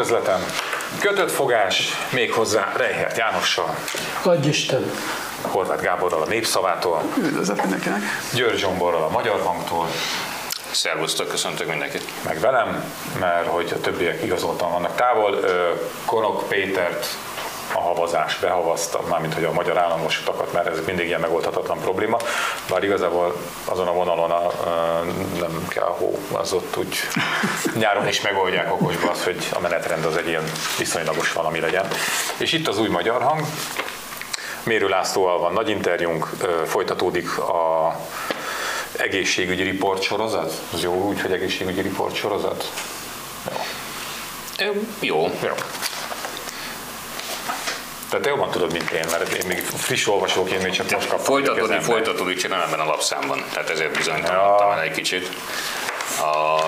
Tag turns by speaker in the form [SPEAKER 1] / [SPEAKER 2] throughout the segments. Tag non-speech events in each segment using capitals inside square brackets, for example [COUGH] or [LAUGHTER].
[SPEAKER 1] Üdvözletem! Kötött fogás, méghozzá Reihert Jánossal,
[SPEAKER 2] Adj Isten!
[SPEAKER 1] Horváth Gáborral a Népszavától,
[SPEAKER 3] Üdvözlet mindenkinek.
[SPEAKER 1] György Zsomborral a Magyar Hangtól,
[SPEAKER 4] Szervusztok, köszöntök mindenkit.
[SPEAKER 1] meg velem, mert hogy a többiek igazoltan vannak távol. Ö, Konok Pétert havazás behavazta, mármint hogy a magyar államos utakat, mert ez mindig ilyen megoldhatatlan probléma, bár igazából azon a vonalon a, nem kell hó, az ott úgy nyáron is megoldják okosba az, hogy a menetrend az egy ilyen viszonylagos valami legyen. És itt az új magyar hang, Mérő Lászlóval van nagy interjúnk, folytatódik a egészségügyi riport sorozat? Az jó úgy, hogy egészségügyi riport sorozat?
[SPEAKER 4] Ö, Jó,
[SPEAKER 1] Jó. Tehát te jobban tudod, mint én, mert én még friss olvasók, én még csak most kaptam.
[SPEAKER 4] folytatódik, folytatódik, csak nem ebben a lapszámban, tehát ezért bizonytalanodtam
[SPEAKER 1] Ja.
[SPEAKER 4] el egy kicsit. A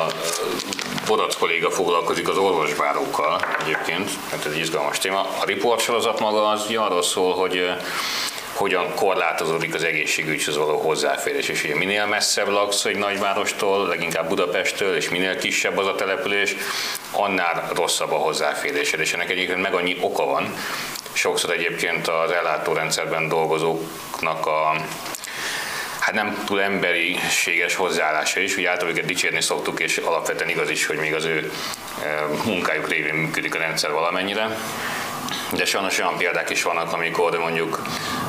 [SPEAKER 4] Bodac kolléga foglalkozik az orvosbárókkal egyébként, tehát ez egy izgalmas téma. A riport sorozat maga az arról szól, hogy hogyan korlátozódik az egészségügyhöz való hozzáférés. És ugye minél messzebb laksz egy nagyvárostól, leginkább Budapesttől, és minél kisebb az a település, annál rosszabb a hozzáférésed. És ennek egyébként meg annyi oka van. Sokszor egyébként az ellátórendszerben dolgozóknak a hát nem túl emberiséges hozzáállása is, ugye általában őket dicsérni szoktuk, és alapvetően igaz is, hogy még az ő munkájuk révén működik a rendszer valamennyire. De sajnos olyan példák is vannak, amikor mondjuk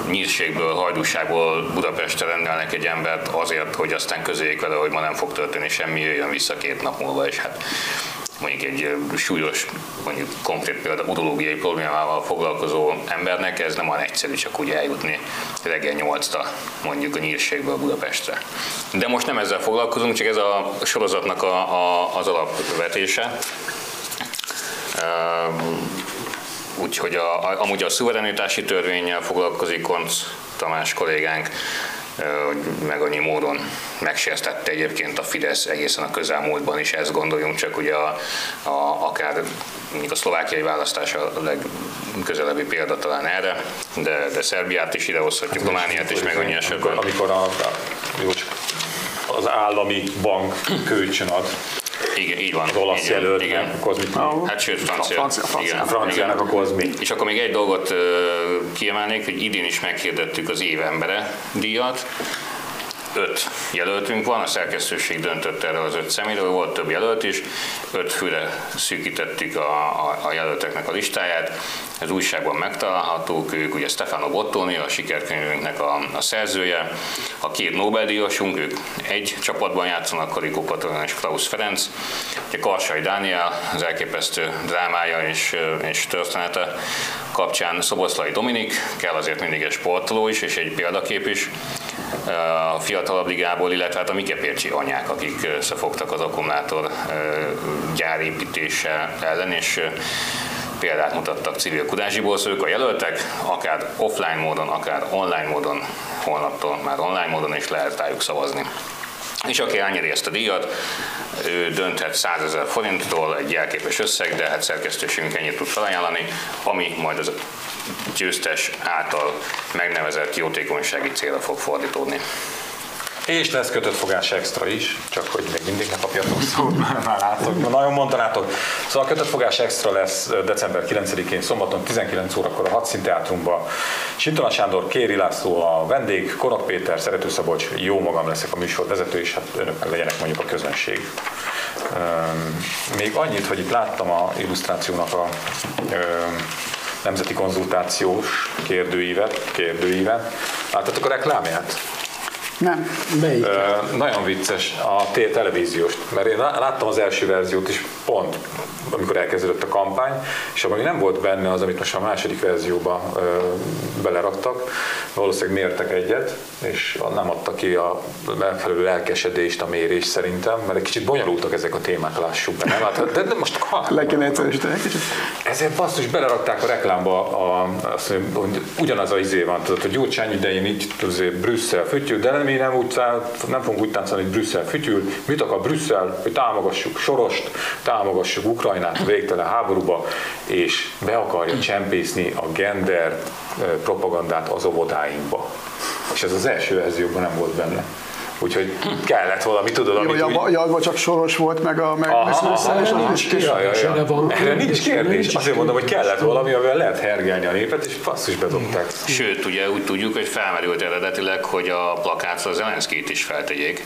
[SPEAKER 4] nyírségből, hajdúságból Budapestre rendelnek egy embert azért, hogy aztán közöljék vele, hogy ma nem fog történni semmi, jöjjön vissza két nap múlva, és hát mondjuk egy súlyos, mondjuk konkrét példa urológiai problémával foglalkozó embernek ez nem olyan egyszerű csak úgy eljutni reggel 8 mondjuk a nyírségből Budapestre. De most nem ezzel foglalkozunk, csak ez a sorozatnak a, a, az alapvetése. Úgyhogy a, amúgy a szuverenitási törvényel foglalkozik Konc Tamás kollégánk, hogy meg annyi módon megsértette egyébként a Fidesz egészen a közelmúltban is, ezt gondoljunk csak ugye a, a, akár mondjuk a szlovákiai választás a legközelebbi példa talán erre, de, de Szerbiát is idehozhatjuk, Romániát is, meg annyi esetben.
[SPEAKER 1] amikor a, a, az állami bank kölcsön ad
[SPEAKER 4] Igen, így van.
[SPEAKER 1] az olasz
[SPEAKER 4] igen,
[SPEAKER 1] jelöltnek,
[SPEAKER 4] igen.
[SPEAKER 1] akkor mit
[SPEAKER 3] Ahol-
[SPEAKER 4] Hát sőt, francia.
[SPEAKER 3] Francia, francia.
[SPEAKER 4] Igen,
[SPEAKER 1] a franciának,
[SPEAKER 4] igen.
[SPEAKER 1] akkor az mi?
[SPEAKER 4] És akkor még egy dolgot ö, kiemelnék, hogy idén is meghirdettük az év embere díjat. Öt jelöltünk van, a szerkesztőség döntött erről az öt személyről, volt több jelölt is, öt főre szűkítettük a, a, a jelölteknek a listáját. Ez újságban megtalálhatók, ők ugye Stefano Bottoni, a sikerkönyvünknek a, a szerzője, a két Nobel-díjasunk, ők egy csapatban játszanak, Karikó Patron és Klaus Ferenc, ugye Karsai Dániel, az elképesztő drámája és, és története kapcsán Szoboszlai Dominik, kell azért mindig egy sportoló is, és egy példakép is a fiatalabb ligából, illetve hát a Mikepércsi anyák, akik összefogtak az akkumulátor gyárépítése ellen, és példát mutattak civil kudásiból, szóval ők a jelöltek, akár offline módon, akár online módon, holnaptól már online módon is lehet rájuk szavazni. És aki elnyeri ezt a díjat, ő dönthet 100 ezer forinttól egy jelképes összeg, de hát szerkesztőségünk ennyit tud felajánlani, ami majd az győztes által megnevezett jótékonysági célra fog fordítódni.
[SPEAKER 1] És lesz kötött fogás extra is, csak hogy még mindig ne kapjatok [LAUGHS] szót, már látok. Nagyon mondanátok. Szóval a kötött fogás extra lesz december 9-én, szombaton 19 órakor a Hadszín Teátrumban. Sintona Sándor, Kéri László a vendég, Konok Péter, Szerető Szabolcs, jó magam leszek a műsor vezető, és hát önök meg legyenek mondjuk a közönség. Még annyit, hogy itt láttam a illusztrációnak a nemzeti konzultációs kérdőívet, kérdőívet. Láttatok a reklámját?
[SPEAKER 3] Nem.
[SPEAKER 2] Melyik?
[SPEAKER 1] Ö, nagyon vicces a televíziós, mert én lá- láttam az első verziót is pont, amikor elkezdődött a kampány, és abban nem volt benne az, amit most a második verzióba ö, beleraktak, valószínűleg mértek egyet, és nem adta ki a megfelelő lelkesedést a mérés szerintem, mert egy kicsit bonyolultak ezek a témák, lássuk be, nem? Hát, de, de most ha,
[SPEAKER 3] Le kéne egyszerűsíteni egy kicsit.
[SPEAKER 1] ezért basszus, belerakták a reklámba, a, azt hogy ugyanaz a izé van, tudod, hogy Gyurcsány idején azért Brüsszel fütyül, de mi nem, úgy, nem fogunk úgy táncolni, hogy Brüsszel fütyül. Mit akar Brüsszel? Hogy támogassuk Sorost, támogassuk Ukrajnát végtelen háborúba, és be akarja csempészni a gender eh, propagandát az óvodáinkba. És ez az első verzióban nem volt benne. Úgyhogy kellett valami, tudod, amit
[SPEAKER 3] hogy
[SPEAKER 1] úgy...
[SPEAKER 3] abba csak soros volt, meg a meg
[SPEAKER 1] ja, ja, ja.
[SPEAKER 2] erre van
[SPEAKER 1] Erre nincs
[SPEAKER 2] kérdés,
[SPEAKER 1] Azért mondom, hogy kellett valami, amivel lehet hergelni a népet, és basszus bedobták.
[SPEAKER 4] Sőt, ugye úgy tudjuk, hogy felmerült eredetileg, hogy a plakátra Zelenszkét is feltegyék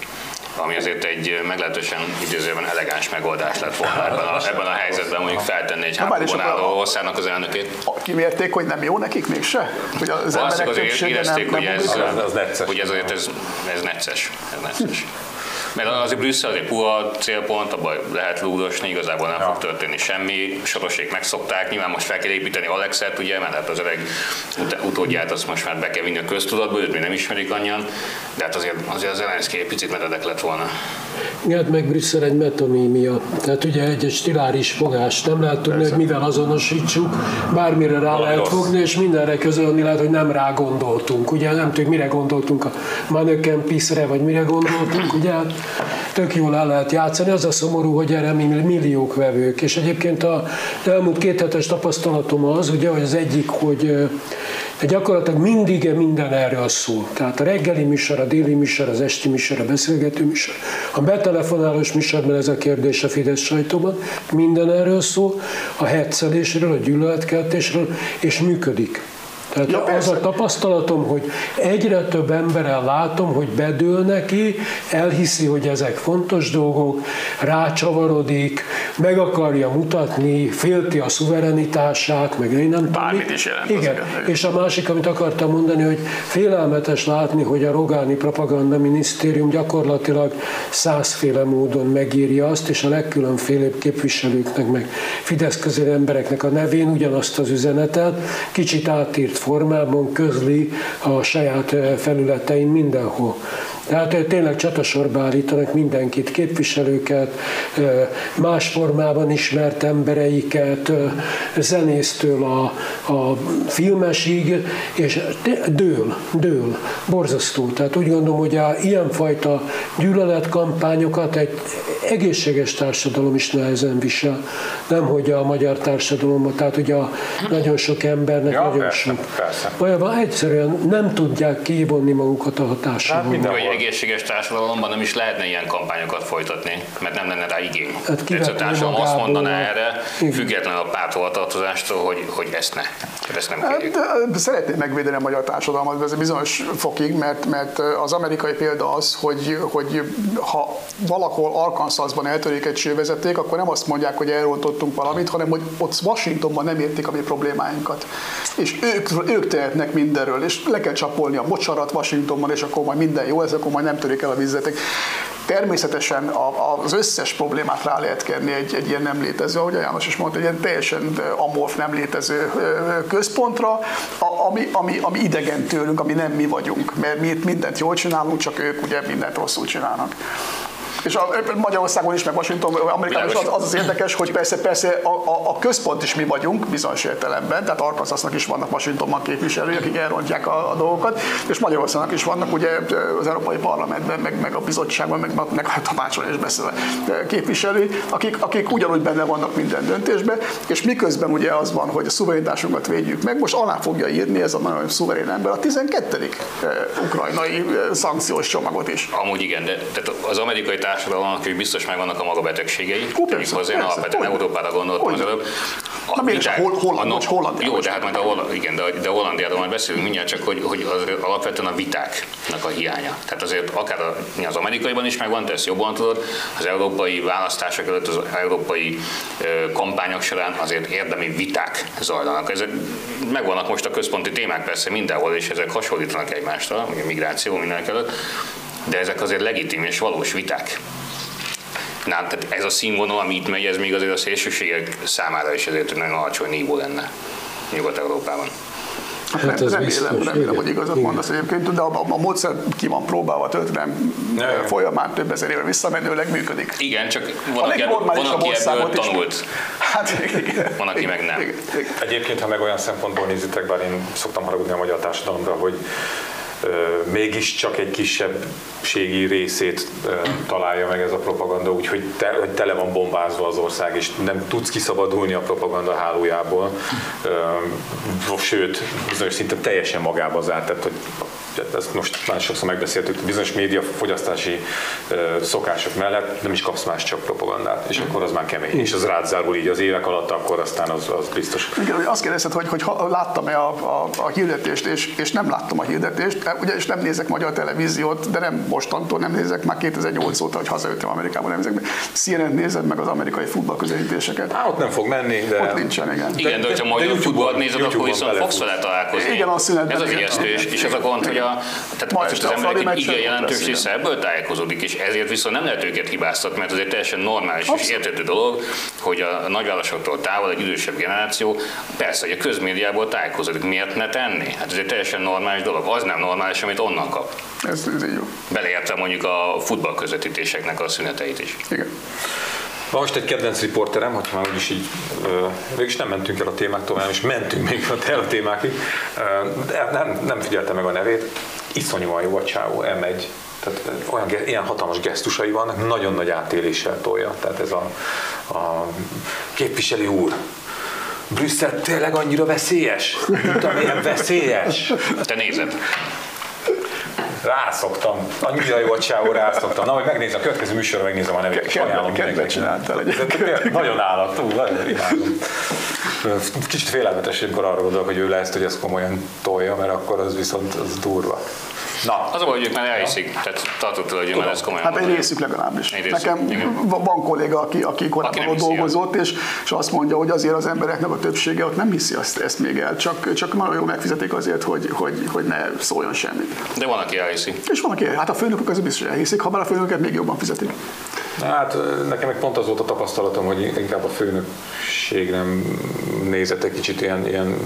[SPEAKER 4] ami azért egy meglehetősen idézőben elegáns megoldás lett volna ebben a, [LAUGHS] ebben a helyzetben, mondjuk feltenni egy háborúban álló
[SPEAKER 3] a-
[SPEAKER 4] országnak az elnökét.
[SPEAKER 3] Kimérték, hogy nem jó nekik mégse? Hogy az
[SPEAKER 4] Valószínűleg
[SPEAKER 3] emberek
[SPEAKER 4] azért
[SPEAKER 3] nem,
[SPEAKER 4] érezték,
[SPEAKER 3] nem
[SPEAKER 4] hogy ez,
[SPEAKER 3] ugrik?
[SPEAKER 1] Az- az necces.
[SPEAKER 4] hogy ez ez, ez necces. Ez necces. Mert azért Brüsszel azért puha célpont, abban lehet lúdosni, igazából nem
[SPEAKER 1] Ja.
[SPEAKER 4] fog történni semmi, sorosék megszokták, nyilván most fel kell építeni Alexet, ugye, mert hát az öreg ut- utódját azt most már be kell vinni a köztudatba, őt még nem ismerik annyian, de hát azért, azért az Zelenszky egy picit meredek lett volna.
[SPEAKER 2] Igen, meg Brüsszel egy metonímia. Tehát ugye egy, egy stiláris fogás. Nem lehet tudni, hogy mivel azonosítsuk, bármire rá
[SPEAKER 1] Valami
[SPEAKER 2] lehet
[SPEAKER 1] rossz.
[SPEAKER 2] fogni, és mindenre közölni lehet, hogy nem rá gondoltunk. Ugye nem tudjuk, mire gondoltunk a Manöken Piszre, vagy mire gondoltunk, ugye hát tök jól el lehet játszani. Az a szomorú, hogy erre mi- milliók vevők. És egyébként a elmúlt két hetes tapasztalatom az, ugye, hogy az egyik, hogy de gyakorlatilag mindig minden erről szól. Tehát a reggeli műsor, a déli műsor, az esti műsor, a beszélgető műsor, a betelefonálós műsorban ez a kérdés a Fidesz sajtóban, minden erről szól, a hetszelésről, a gyűlöletkeltésről, és működik. Tehát
[SPEAKER 3] Ja,
[SPEAKER 2] az
[SPEAKER 3] persze.
[SPEAKER 2] a tapasztalatom, hogy egyre több emberrel látom, hogy bedől neki, elhiszi, hogy ezek fontos dolgok, rácsavarodik, meg akarja mutatni, félti a szuverenitását, meg én nem tudom.
[SPEAKER 3] Bármit
[SPEAKER 2] mit.
[SPEAKER 3] is jelent
[SPEAKER 2] igen. És a másik, amit akartam mondani, hogy félelmetes látni, hogy a Rogáni Propaganda Minisztérium gyakorlatilag százféle módon megírja azt, és a legkülönfélebb képviselőknek, meg Fidesz közeli embereknek a nevén ugyanazt az üzenetet, kicsit átírt formában közli a saját eh, felületein mindenhol. Tehát eh, tényleg csatasorba állítanak mindenkit, képviselőket, más formában ismert embereiket, zenésztől a, a filmesig, és dől, dől, borzasztó. Tehát úgy gondolom, hogy a ilyenfajta gyűlöletkampányokat egy egészséges társadalom is nehezen visel, nem hogy a magyar társadalomban, tehát ugye a nagyon sok embernek
[SPEAKER 1] Ja,
[SPEAKER 2] nagyon
[SPEAKER 1] persze,
[SPEAKER 2] sok.
[SPEAKER 1] persze.
[SPEAKER 2] Valójában egyszerűen nem tudják kivonni magukat a
[SPEAKER 1] Hát
[SPEAKER 2] hatásról.
[SPEAKER 4] egy egészséges társadalomban nem is lehetne ilyen kampányokat folytatni, mert nem lenne rá igény.
[SPEAKER 2] Hát
[SPEAKER 4] Hát
[SPEAKER 2] kivetni
[SPEAKER 4] a társadalom azt mondaná erre,
[SPEAKER 2] Igen.
[SPEAKER 4] függetlenül a párthovatartozástól, hogy, hogy ezt ne. Ezt nem
[SPEAKER 3] Hát,
[SPEAKER 4] kérjük.
[SPEAKER 3] de Szeretném megvédeni a magyar társadalmat ez bizonyos fokig, mert, mert az amerikai példa az, hogy, hogy ha valahol Arkansasban eltörik egy sővezeték, akkor nem azt mondják, hogy elrontottunk valamit, hanem hogy ott Washingtonban nem értik a mi problémáinkat. És ők, ők tehetnek mindenről, és le kell csapolni a mocsarat Washingtonban, és akkor majd minden jó, ez akkor majd nem törik el a vízvezeték. Természetesen az összes problémát rá lehet kenni egy, egy ilyen nem létező, ahogy a János is mondta, egy ilyen teljesen amorf nem létező központra, ami, ami, ami idegen tőlünk, ami nem mi vagyunk, mert mi itt mindent jól csinálunk, csak ők ugye mindent rosszul csinálnak. És a, Magyarországon is, meg Washington, Amerikában is az, az az érdekes, hogy persze, persze a, a, a központ is mi vagyunk bizonyos értelemben, tehát Arkansasnak is vannak Washingtonban képviselői, akik elrontják a, a dolgokat, és Magyarországnak is vannak ugye az Európai Parlamentben, meg, meg a bizottságban, meg, meg a tanácson is beszélve képviselői, akik, akik ugyanúgy benne vannak minden döntésben, és miközben ugye az van, hogy a szuverenitásunkat védjük meg, most alá fogja írni ez a nagyon szuverén ember a 12. eh, ukrajnai szankciós csomagot is.
[SPEAKER 4] Amúgy igen, de tehát az amerikai társadalomnak is biztos megvannak a maga betegségei.
[SPEAKER 3] Ó, persze,
[SPEAKER 4] hozzá,
[SPEAKER 3] persze,
[SPEAKER 4] alapvetően
[SPEAKER 3] hogy-
[SPEAKER 4] Európára gondoltam az előbb.
[SPEAKER 3] Na miért csak Hol- Holland-
[SPEAKER 4] a-
[SPEAKER 3] bocs, Hollandiáról
[SPEAKER 4] Jó, de hát majd a Holland, igen, de, de Hollandiáról majd beszélünk mindjárt, csak hogy, hogy az, alapvetően a vitáknak a hiánya. Tehát azért akár a- az amerikaiban is megvan, te ezt jobban tudod, az európai választások előtt, az európai kampányok során azért érdemi viták zajlanak. Ezek megvannak most a központi témák persze mindenhol, és ezek hasonlítanak egymásra, ugye migráció mindenek előtt, de ezek azért legitim és valós viták. Nem, tehát ez a színvonal, ami itt megy, ez még azért a szélsőségek számára is ezért egy nagyon alacsony nívó lenne Nyugat-Európában.
[SPEAKER 3] Hát,
[SPEAKER 2] Hát ez
[SPEAKER 3] remélem,
[SPEAKER 2] biztos,
[SPEAKER 3] remélem,
[SPEAKER 2] igen.
[SPEAKER 3] hogy igazat
[SPEAKER 2] Igen.
[SPEAKER 3] mondasz egyébként, de a, a, a módszer ki van próbálva történelem
[SPEAKER 1] Ja, ja.
[SPEAKER 3] folyamán több ezer éve visszamenőleg működik.
[SPEAKER 4] Igen, csak
[SPEAKER 3] A
[SPEAKER 4] van, aki, van, aki ebből
[SPEAKER 3] országot is.
[SPEAKER 4] tanult.
[SPEAKER 3] Hát igen.
[SPEAKER 4] Van, aki
[SPEAKER 3] igen,
[SPEAKER 4] meg nem.
[SPEAKER 3] Igen, igen.
[SPEAKER 1] Egyébként, ha meg olyan szempontból nézitek, bár én szoktam haragudni a magyar társadalomra, hogy mégiscsak egy kisebbségi részét találja meg ez a propaganda, úgyhogy te, tele van bombázva az ország, és nem tudsz kiszabadulni a propaganda hálójából, sőt, bizonyos szinten teljesen magába zárt, tehát hogy ezt most már sokszor megbeszéltük, bizonyos média fogyasztási szokások mellett nem is kapsz más csak propagandát, és akkor az már kemény, és az rád zárul így az évek alatt, akkor aztán az, az biztos.
[SPEAKER 3] Igen, azt kérdezted, hogy, hogy láttam-e a, a, a hirdetést, és, és nem láttam a hirdetést, ugye, és nem nézek magyar televíziót, de nem mostantól nem nézek, már 2008 óta, hogy hazajöttem Amerikából, nem nézek meg. CNN nézed meg az amerikai futballközelítéseket.
[SPEAKER 1] Á, ott nem fog menni, de...
[SPEAKER 3] Ott nincsen, igen.
[SPEAKER 4] Igen, de, de hogyha magyar futballt nézed, akkor viszont fogsz vele találkozni.
[SPEAKER 3] Igen, a szünetben.
[SPEAKER 4] Ez az ijesztő, és, az a gond, hogy a tehát Ma az emberek egy igen jelentős része ebből tájékozódik, és ezért viszont nem lehet őket hibáztatni, mert az egy teljesen normális Abszolút. és értető dolog, hogy a nagyvállasoktól távol egy idősebb generáció, persze, hogy a közmédiából tájékozódik. Miért ne tenni? Hát ez egy teljesen normális dolog. Az nem normális, amit onnan kap.
[SPEAKER 3] Ez, ez így jó.
[SPEAKER 4] Beleértve mondjuk a futballközvetítéseknek a szüneteit is.
[SPEAKER 3] Igen.
[SPEAKER 1] Van most egy kedvenc riporterem, hogy már úgyis így, mégis nem mentünk el a témáktól, és mentünk még el a témákig, de nem, nem figyelte meg a nevét, iszonyúan jó a csávó, elmegy, tehát olyan, ilyen hatalmas gesztusai vannak, nagyon nagy átéléssel tolja. Tehát ez a, a képviselő úr, Brüsszel tényleg annyira veszélyes? Mint amilyen veszélyes?
[SPEAKER 4] Te nézed.
[SPEAKER 1] Rászoktam. Annyira jó a csávó, rászoktam. Na, hogy megnézem, a következő műsorra megnézem a nevét, és ajánlom
[SPEAKER 3] mindenkinek.
[SPEAKER 1] Nagyon állat, nagyon imádom. Kicsit félelmetes, amikor arra gondolok, hogy ő lesz, hogy ezt komolyan tolja, mert akkor az viszont az durva.
[SPEAKER 4] Na. Az a hogy ők már elhiszik, tehát tartott hogy már ez komolyan.
[SPEAKER 3] Hát egy részük legalábbis. Egy részük, Nekem igen. van kolléga, aki, aki korábban aki dolgozott, és, és azt mondja, hogy azért az embereknek a többsége ott nem hiszi azt, ezt még el, csak, csak nagyon jól megfizetik azért, hogy, hogy, hogy ne szóljon semmit.
[SPEAKER 4] De van, aki elhiszi.
[SPEAKER 3] És van, aki hát a főnökök az biztos elhiszik, ha már a főnöket még jobban fizetik.
[SPEAKER 1] Hát nekem meg pont az volt a tapasztalatom, hogy inkább a főnökség nem nézett egy kicsit ilyen, ilyen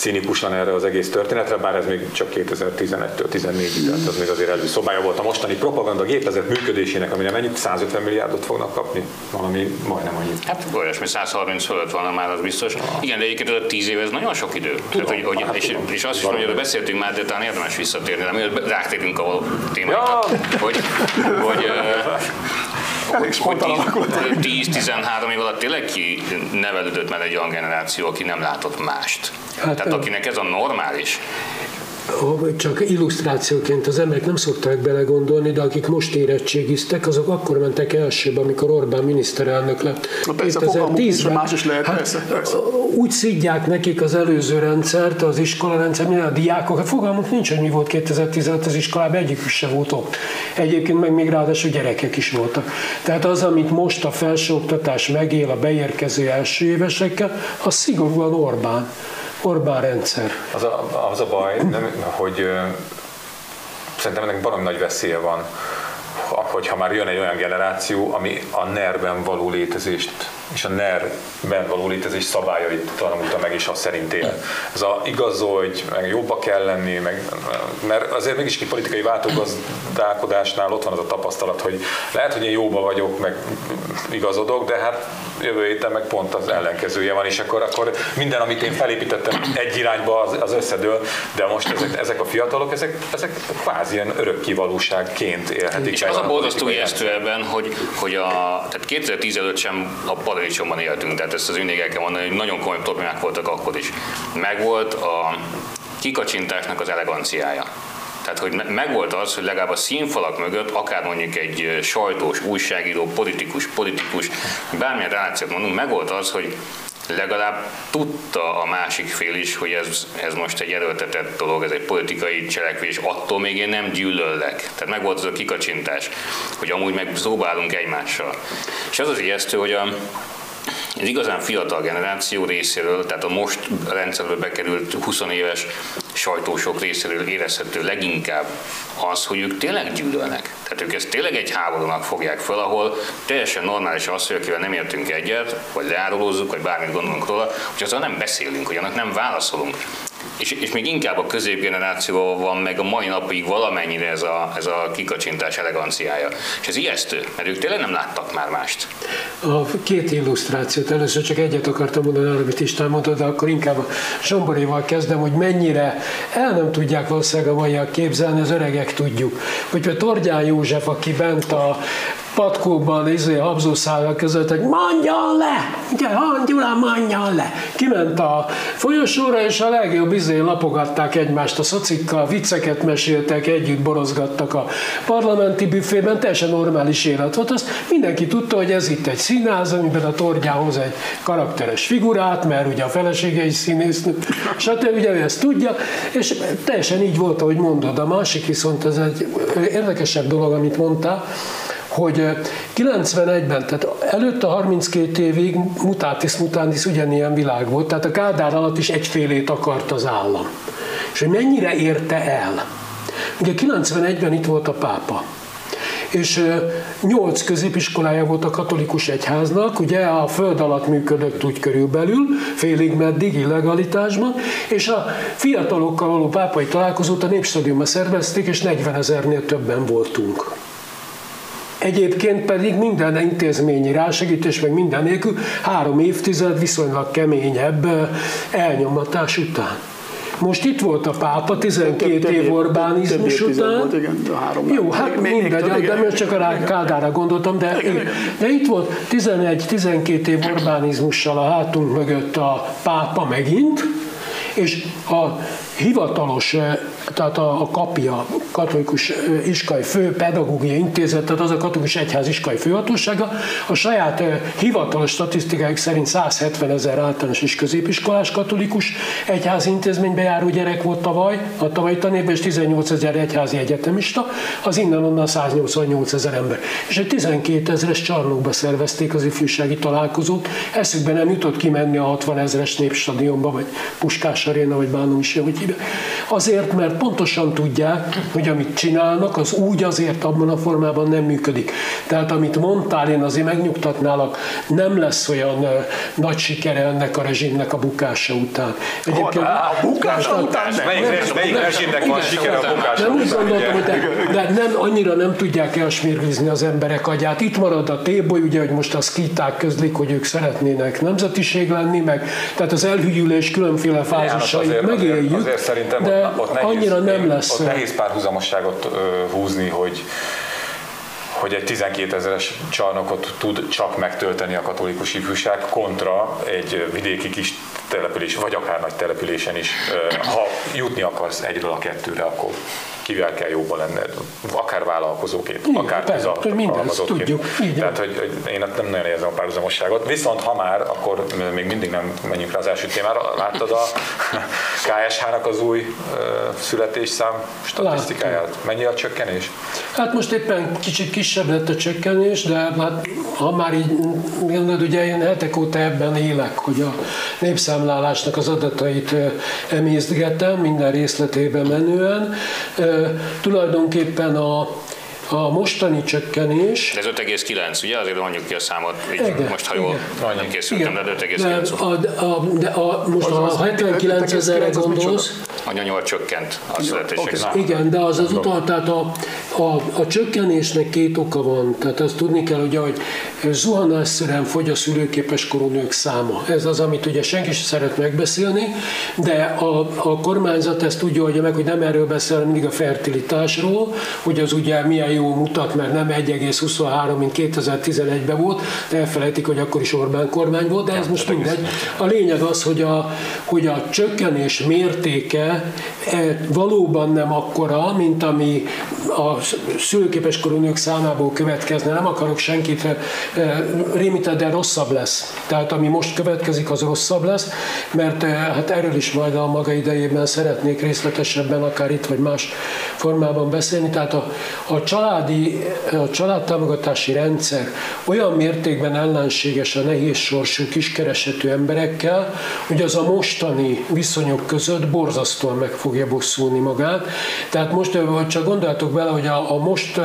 [SPEAKER 1] cinikusan erre az egész történetre, bár ez még csak 2011-től 14-ig, tehát az még azért előszobája volt a mostani propaganda gépezet működésének, amire mennyit 150 milliárdot fognak kapni, valami majdnem annyi.
[SPEAKER 4] Hát olyasmi 130 fölött van már, az biztos. Igen, de egyébként 10 év ez nagyon sok idő. Tudom, Tehát, hogy, hogy, hát, és, és, azt is mondja, hogy beszéltünk már, de talán érdemes visszatérni, de mielőtt rátérünk a témára, ja. hogy, hogy
[SPEAKER 3] Elég spontán alakult. 10-13
[SPEAKER 4] év alatt tényleg ki nevelődött már egy olyan generáció, aki nem látott mást. Hát, Tehát akinek ez a normális
[SPEAKER 2] csak illusztrációként az emberek nem szokták belegondolni, de akik most érettségiztek, azok akkor mentek elsőbe, amikor Orbán miniszterelnök lett.
[SPEAKER 3] 2010-ben. Más is lehet, hát, persze, persze.
[SPEAKER 2] Úgy szidják nekik az előző rendszert, az iskolarendszer, minden a diákok, hát fogalmuk nincs, hogy mi volt 2015 az iskolában, egyikük se volt ott. Egyébként meg még ráadásul gyerekek is voltak. Tehát az, amit most a felsőoktatás megél a beérkező első évesekkel, az szigorúan Orbán. Orbán rendszer.
[SPEAKER 1] Az a, az a baj, nem, hogy szerintem ennek baromi nagy veszélye van, hogyha már jön egy olyan generáció, ami a NER-ben való létezést és a NER-ben való létezés szabályait tanulta meg, és azt szerint él. Ez a igazolj, meg jobba kell lenni, meg, mert azért mégis egy politikai váltogazdálkodásnál ott van az a tapasztalat, hogy lehet, hogy én jóba vagyok, meg igazodok, de hát jövő héten meg pont az ellenkezője van, és akkor, akkor minden, amit én felépítettem egy irányba, az, az összedől, de most ezek, ezek a fiatalok, ezek, ezek kvázi ilyen örökkivalóságként élhetik.
[SPEAKER 4] És az a borzasztó ijesztő ebben, hogy, hogy a, tehát 2010 előtt sem a paradicsomban éltünk, tehát ezt az mindig el kell mondani, hogy nagyon komoly problémák voltak akkor is. Megvolt a kikacsintásnak az eleganciája. Tehát, hogy megvolt az, hogy legalább a színfalak mögött, akár mondjuk egy sajtós, újságíró, politikus, politikus, bármilyen relációt mondunk, megvolt az, hogy legalább tudta a másik fél is, hogy ez, ez most egy erőltetett dolog, ez egy politikai cselekvés, attól még én nem gyűlöllek. Tehát meg volt az a kikacsintás, hogy amúgy meg szóbálunk egymással. És az az ijesztő, hogy a, az igazán fiatal generáció részéről, tehát a most rendszerbe bekerült 20 éves sajtósok részéről érezhető leginkább az, hogy ők tényleg gyűlölnek. Tehát ők ezt tényleg egy háborúnak fogják fel, ahol teljesen normális az, hogy akivel nem értünk egyet, vagy leárulózzuk, vagy bármit gondolunk róla, hogy azzal nem beszélünk, hogy annak nem válaszolunk. És, és még inkább a középgenerációval van meg a mai napig valamennyire ez a, ez a kikacsintás eleganciája. És ez ijesztő, mert ők tényleg nem láttak már mást.
[SPEAKER 2] A két illusztrációt, először csak egyet akartam mondani arra, amit István mondta, de akkor inkább a Zsomboréval kezdem, hogy mennyire el nem tudják valószínűleg a maiak képzelni, az öregek tudjuk. Hogy például Tordján József, aki bent a patkóban, izé, habzószálak között, hogy mondjon le! Ugye, Gyula, mondjon le! Kiment a folyosóra, és a legjobb izé lapogatták egymást a szocikkal, vicceket meséltek, együtt borozgattak a parlamenti büfében, teljesen normális élet volt. Azt mindenki tudta, hogy ez itt egy színház, amiben a torgyához egy karakteres figurát, mert ugye a felesége is színésznő, stb. ugye ő ezt tudja, és teljesen így volt, ahogy mondod. A másik viszont ez egy érdekesebb dolog, amit mondtál, hogy 91-ben, tehát előtt a 32 évig mutatis mutandis ugyanilyen világ volt, tehát a Kádár alatt is egyfélét akart az állam. És hogy mennyire érte el? Ugye 91-ben itt volt a pápa, és nyolc középiskolája volt a katolikus egyháznak, ugye a föld alatt működött úgy körülbelül, félig meddig illegalitásban, és a fiatalokkal való pápai találkozót a Népstadiumban szervezték, és 40 ezernél többen voltunk. Egyébként pedig minden intézményi rásegítés, meg minden nélkül három évtized viszonylag keményebb elnyomatás után. Most itt volt a pápa 12 több, év Orbánizmus után. Volt, igen, három Jó, hát még, mindegy, még de még csak a Kádára gondoltam, de, igen, de itt volt 11-12 év Orbánizmussal a hátunk mögött a pápa megint, és a hivatalos, tehát a, a kapja, katolikus iskai fő pedagógiai intézet, tehát az a katolikus egyház iskai főhatósága, a saját hivatalos statisztikáik szerint 170 ezer általános és középiskolás katolikus egyházi intézménybe járó gyerek volt tavaly, a tavalyi tanévben, és 18 ezer egyházi egyetemista, az innen-onnan 188 ezer ember. És egy 12 ezeres csarnokba szervezték az ifjúsági találkozót, eszükbe nem jutott kimenni a 60 ezeres népstadionba, vagy Puskás Aréna, vagy Bánom is, hogy. Azért, mert pontosan tudják, hogy amit csinálnak, az úgy azért abban a formában nem működik. Tehát amit mondtál, én azért megnyugtatnálak, nem lesz olyan nagy sikere ennek a rezsimnek a bukása után.
[SPEAKER 3] Egyébként, a bukása után?
[SPEAKER 1] Melyik, rezsimnek van sikere a bukása
[SPEAKER 2] nem úgy gondoltam, hogy de, de nem, annyira nem tudják elsmérlizni az emberek agyát. Itt marad a téboly, ugye, hogy most a szkíták közlik, hogy ők szeretnének nemzetiség lenni, meg tehát az elhűlés különféle fázisait megéljük. Azért, azért
[SPEAKER 1] szerintem
[SPEAKER 2] de
[SPEAKER 1] ott, ott nehéz,
[SPEAKER 2] annyira nem lesz.
[SPEAKER 1] Ott nehéz párhuzamosságot húzni, hogy hogy egy 12 ezeres csarnokot tud csak megtölteni a katolikus ifjúság kontra egy vidéki kis település, vagy akár nagy településen is. Ha jutni akarsz egyről a kettőre, akkor kivel kell jobban lenned, akár vállalkozóként, Igen, akár
[SPEAKER 2] mindent tudjuk.
[SPEAKER 1] Tehát, hogy, hogy én nem nagyon érzem a párhuzamosságot. Viszont ha már, akkor még mindig nem menjünk rá az első témára. Láttad a KSH-nak az új uh, születésszám statisztikáját? Láttam. Mennyi a csökkenés?
[SPEAKER 2] Hát most éppen kicsit kisebb lett a csökkenés, de hát ha már így ugye én hetek óta ebben élek, hogy a népszámlálásnak az adatait emészgetem minden részletében menően tulajdonképpen a a mostani csökkenés...
[SPEAKER 4] De ez 5,9, ugye? Azért mondjuk ki a számot, így igen, most ha jól majdnem készültem, de 5,9.
[SPEAKER 2] De, a, a, de a, most az a 79 ezerre gondolsz...
[SPEAKER 4] A nyolc csökkent a születések.
[SPEAKER 2] Okay. Igen, de az az utal, tehát a, a, a csökkenésnek két oka van. Tehát azt tudni kell, hogy zuhanásszerűen fogy a szülőképes koronők száma. Ez az, amit ugye senki sem szeret megbeszélni, de a, a kormányzat ezt tudja, hogy meg, hogy nem erről beszél, mindig a fertilitásról, hogy az ugye milyen jó mutat, mert nem 1,23, mint 2011-ben volt, de elfelejtik, hogy akkor is Orbán kormány volt, de ez most mindegy. A lényeg az, hogy a, hogy a csökkenés mértéke valóban nem akkora, mint ami a szülőképes korú számából következne. Nem akarok senkit e, rémíteni, de rosszabb lesz. Tehát ami most következik, az rosszabb lesz, mert e, hát erről is majd a maga idejében szeretnék részletesebben, akár itt vagy más formában beszélni. Tehát a, a család családi, a családtámogatási rendszer olyan mértékben ellenséges a nehéz sorsú kiskeresetű emberekkel, hogy az a mostani viszonyok között borzasztó borzasztóan meg fogja bosszulni magát. Tehát most hogy csak gondoltok bele, hogy a, a most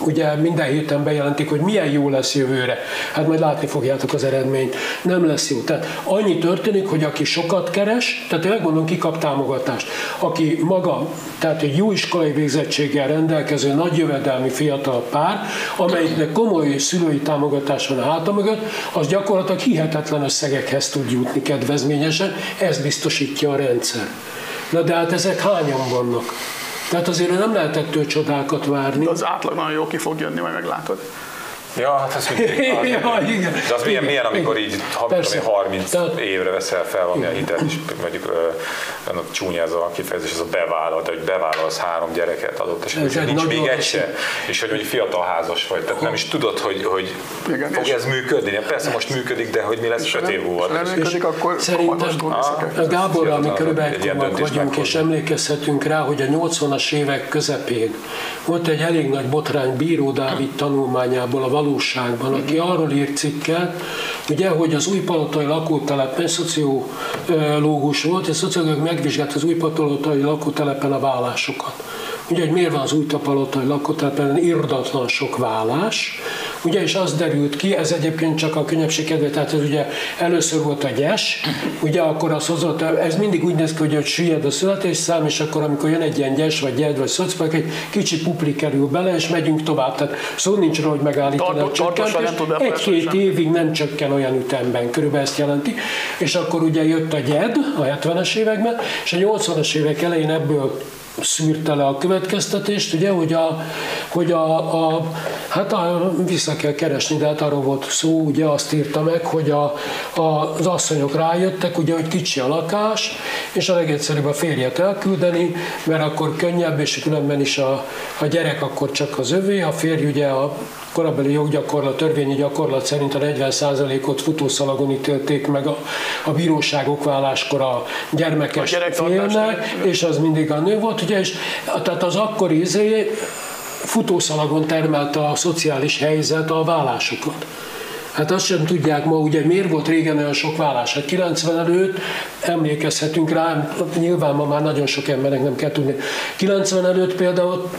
[SPEAKER 2] ugye minden héten bejelentik, hogy milyen jó lesz jövőre. Hát majd látni fogjátok az eredményt. Nem lesz jó. Tehát annyi történik, hogy aki sokat keres, tehát megmondom, ki kap támogatást. Aki maga, tehát egy jó iskolai végzettséggel rendelkező, nagy jövedelmi fiatal pár, amelyiknek komoly szülői támogatás van a háta mögött, az gyakorlatilag hihetetlen összegekhez tud jutni kedvezményesen, ez biztosítja a rendszer. Na de hát ezek hányan vannak? Tehát azért nem lehet ettől várni.
[SPEAKER 3] De az átlag nagyon jó ki fog jönni, majd meglátod.
[SPEAKER 1] Ja, hát ez mindig. [LAUGHS] Az,
[SPEAKER 2] ja, igen.
[SPEAKER 1] De az milyen, milyen amikor így ha,
[SPEAKER 2] Persze.
[SPEAKER 1] tudom én, 30
[SPEAKER 2] Tehát-
[SPEAKER 1] évre veszel fel valamilyen hitelt, és mondjuk ö, olyan csúnya ez a kifejezés, ez a bevállal, de hogy bevállalsz három gyereket adott esetben, és
[SPEAKER 2] egy
[SPEAKER 1] nincs még egy se, és hogy, hogy fiatal házas vagy, tehát nem is tudod, hogy, hogy
[SPEAKER 3] Igen,
[SPEAKER 1] fog ez működni. Persze most működik, de hogy mi lesz öt év múlva.
[SPEAKER 3] Ha nem működik, akkor
[SPEAKER 2] Szerintem-. A Gáborral mi körülbelül
[SPEAKER 1] egy döntést
[SPEAKER 2] vagyunk, és emlékezhetünk rá, hogy a 80-as évek közepén volt egy elég nagy botrány Bíró Dávid tanulmányából a valóságban, aki arról írt cikket, ugye, hogy az újpalotai lakótelepen szociológus volt, és szociológus megvizsgált az újpalotai lakótelepen a vállásokat. Ugye, hogy miért van az újtapalotai lakótelepen irdatlan sok vállás, ugye, és az derült ki, ez egyébként csak a könnyebbség kedve, tehát ez ugye először volt a gyes, ugye akkor az hozott, ez mindig úgy néz ki, hogy, hogy süllyed a születésszám, és akkor amikor jön egy ilyen gyes, vagy gyed, vagy szocpak, egy kicsi pupli kerül bele, és megyünk tovább. Tehát szó nincs róla, hogy megállítani a csökkentést. Egy-két évig nem csökken olyan ütemben, körülbelül ezt jelenti. És akkor ugye jött a gyed a 70-es években, és a 80-as évek elején ebből szűrte le a következtetést, ugye, hogy a, hogy a, a hát a, vissza kell keresni, de hát arról volt szó, ugye azt írta meg, hogy a, a, az asszonyok rájöttek, ugye, hogy kicsi a lakás, és a legegyszerűbb a férjet elküldeni, mert akkor könnyebb, és különben is a, a gyerek akkor csak az övé, a férj ugye a korabeli joggyakorlat, törvényi gyakorlat szerint a 40%-ot futószalagon ítélték meg a, a bíróságok válláskor a gyermekes
[SPEAKER 3] A
[SPEAKER 2] félnek, és az mindig a nő volt, ugye, és tehát az akkori izé futószalagon termelte a szociális helyzet a vállásokat. Hát azt sem tudják ma, ugye miért volt régen olyan sok vállás. Hát 90 előtt emlékezhetünk rá, nyilván ma már nagyon sok embernek nem kell tudni. 90 előtt például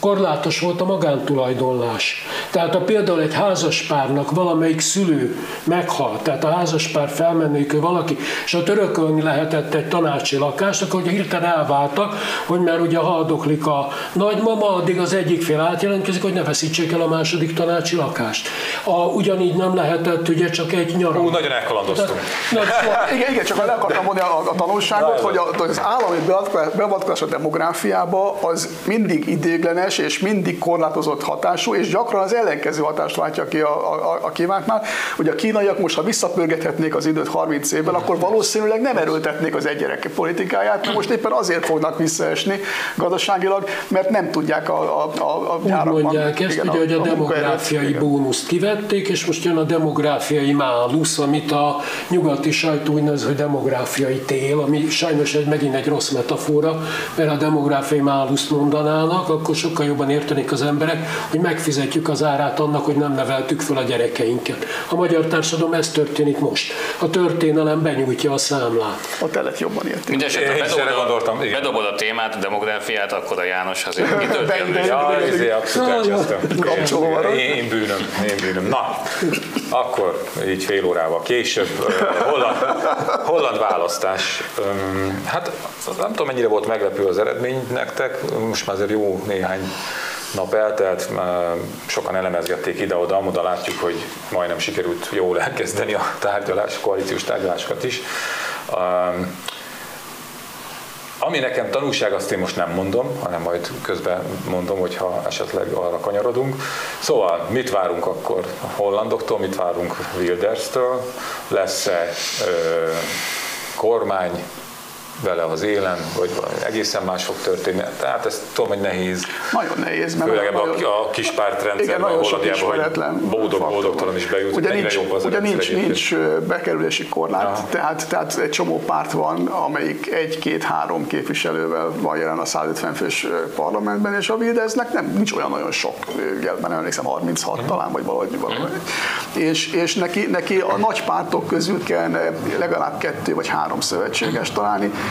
[SPEAKER 2] korlátos volt a magántulajdonlás. Tehát ha például egy házaspárnak valamelyik szülő meghalt, tehát a házaspár felmennék ő valaki, és ott örökölni lehetett egy tanácsi lakást, akkor ugye hirtelen elváltak, hogy mert ugye haldoklik a nagymama, addig az egyik fél átjelentkezik, hogy ne veszítsék el a második tanácsi lakást. A, ugyanígy nem lehetett ugye csak egy nyaral.
[SPEAKER 1] Ú, nagyon elkalandoztunk.
[SPEAKER 3] Igen, igen, csak le akartam mondani a, a tanulságot, hogy, a, hogy az állami beavatkozás- a demográfiába az mindig idéglenes és mindig korlátozott hatású, és gyakran az ellenkező hatást váltja ki a, a, a kívántnál, hogy a kínaiak most, ha visszapörgethetnék az időt 30 évvel, akkor valószínűleg nem erőltetnék az egygyerek politikáját, mert most éppen azért fognak visszaesni gazdaságilag, mert nem tudják a, a, a, a
[SPEAKER 2] Úgy mondják ezt,
[SPEAKER 3] igen,
[SPEAKER 2] ugye, hogy a,
[SPEAKER 3] munkaerőt,
[SPEAKER 2] demográfiai bónuszt kivették, és most jön a demográfiai málusz, amit a nyugati sajtó úgy nevez, hogy demográfiai tél, ami sajnos egy, megint egy rossz metafora, mert a demográfiai máluszt mondanának, akkor sokkal jobban értenék az emberek, hogy megfizetjük az árát annak, hogy nem neveltük fel a gyerekeinket. A magyar társadalom ez történik most. A történelem benyújtja a számlát.
[SPEAKER 3] A telet jobban értik.
[SPEAKER 4] Mindenesetre bedobod,
[SPEAKER 1] gondoltam,
[SPEAKER 4] a,
[SPEAKER 1] igen.
[SPEAKER 4] bedobod a témát, a demográfiát, akkor a János azért [LAUGHS]
[SPEAKER 3] de-
[SPEAKER 1] Ja, abszolút elcsesztem. Én bűnöm, én bűnöm. Na, akkor így fél órával később, holland, holland választás. Hát nem tudom, mennyire volt meglepő az eredmény nektek, most már azért jó néhány nap eltelt, sokan elemezgették ide-oda, oda látjuk, hogy majdnem sikerült jól elkezdeni a tárgyalás, koalíciós tárgyalásokat is. Ami nekem tanulság, azt én most nem mondom, hanem majd közben mondom, hogyha esetleg arra kanyarodunk. Szóval mit várunk akkor a hollandoktól, mit várunk Wilders-től? Lesz-e ö, kormány vele az élen, vagy egészen más fog történni? Tehát ez tudom, hogy nehéz.
[SPEAKER 3] Nagyon nehéz, mert
[SPEAKER 1] Főleg
[SPEAKER 3] nagyon-
[SPEAKER 1] a, a kis
[SPEAKER 3] Igen,
[SPEAKER 1] pártrendszerben,
[SPEAKER 3] nagyon sok ismeretlen
[SPEAKER 1] hogy boldog,
[SPEAKER 3] faktor
[SPEAKER 1] boldogtalan
[SPEAKER 3] van.
[SPEAKER 1] is bejut.
[SPEAKER 3] Ugye nincs,
[SPEAKER 1] jobb az
[SPEAKER 3] ugye nincs, nincs bekerülési korlát,
[SPEAKER 1] Aha.
[SPEAKER 3] tehát, tehát egy csomó párt van, amelyik egy-két-három képviselővel van jelen a 150 fős parlamentben, és a Wildesnek nem, nincs olyan nagyon sok, már nem emlékszem, 36
[SPEAKER 1] Mhm.
[SPEAKER 3] talán, vagy valahogy. valahogy. És, és neki, neki a nagy pártok közül kellene legalább kettő vagy három szövetséges találni,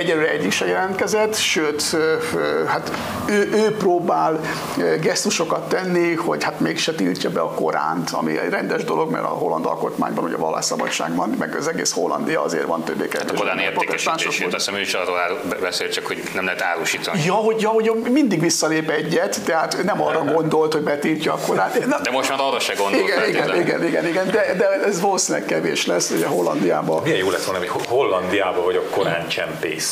[SPEAKER 3] egyelőre egyik se jelentkezett, sőt, hát ő, ő próbál gesztusokat tenni, hogy hát mégse tiltja be a Koránt, ami egy rendes dolog, mert a holland alkotmányban ugye vallásszabadság van, meg az egész Hollandia azért van többé
[SPEAKER 4] kevésbé. A Korán értékesítését, azt hiszem ő is arról beszél, csak hogy nem lehet árusítani.
[SPEAKER 3] Ja, hogy, ja, hogy mindig visszalép egyet, tehát nem arra gondolt, hogy betiltja a Korán.
[SPEAKER 4] Na, de most már arra se gondolt.
[SPEAKER 3] Igen, igen, igen, igen, igen, de, de ez valószínűleg kevés lesz, ugye Hollandiában.
[SPEAKER 1] Milyen jó lesz volna, hogy Hollandiában vagy a Korán csempész.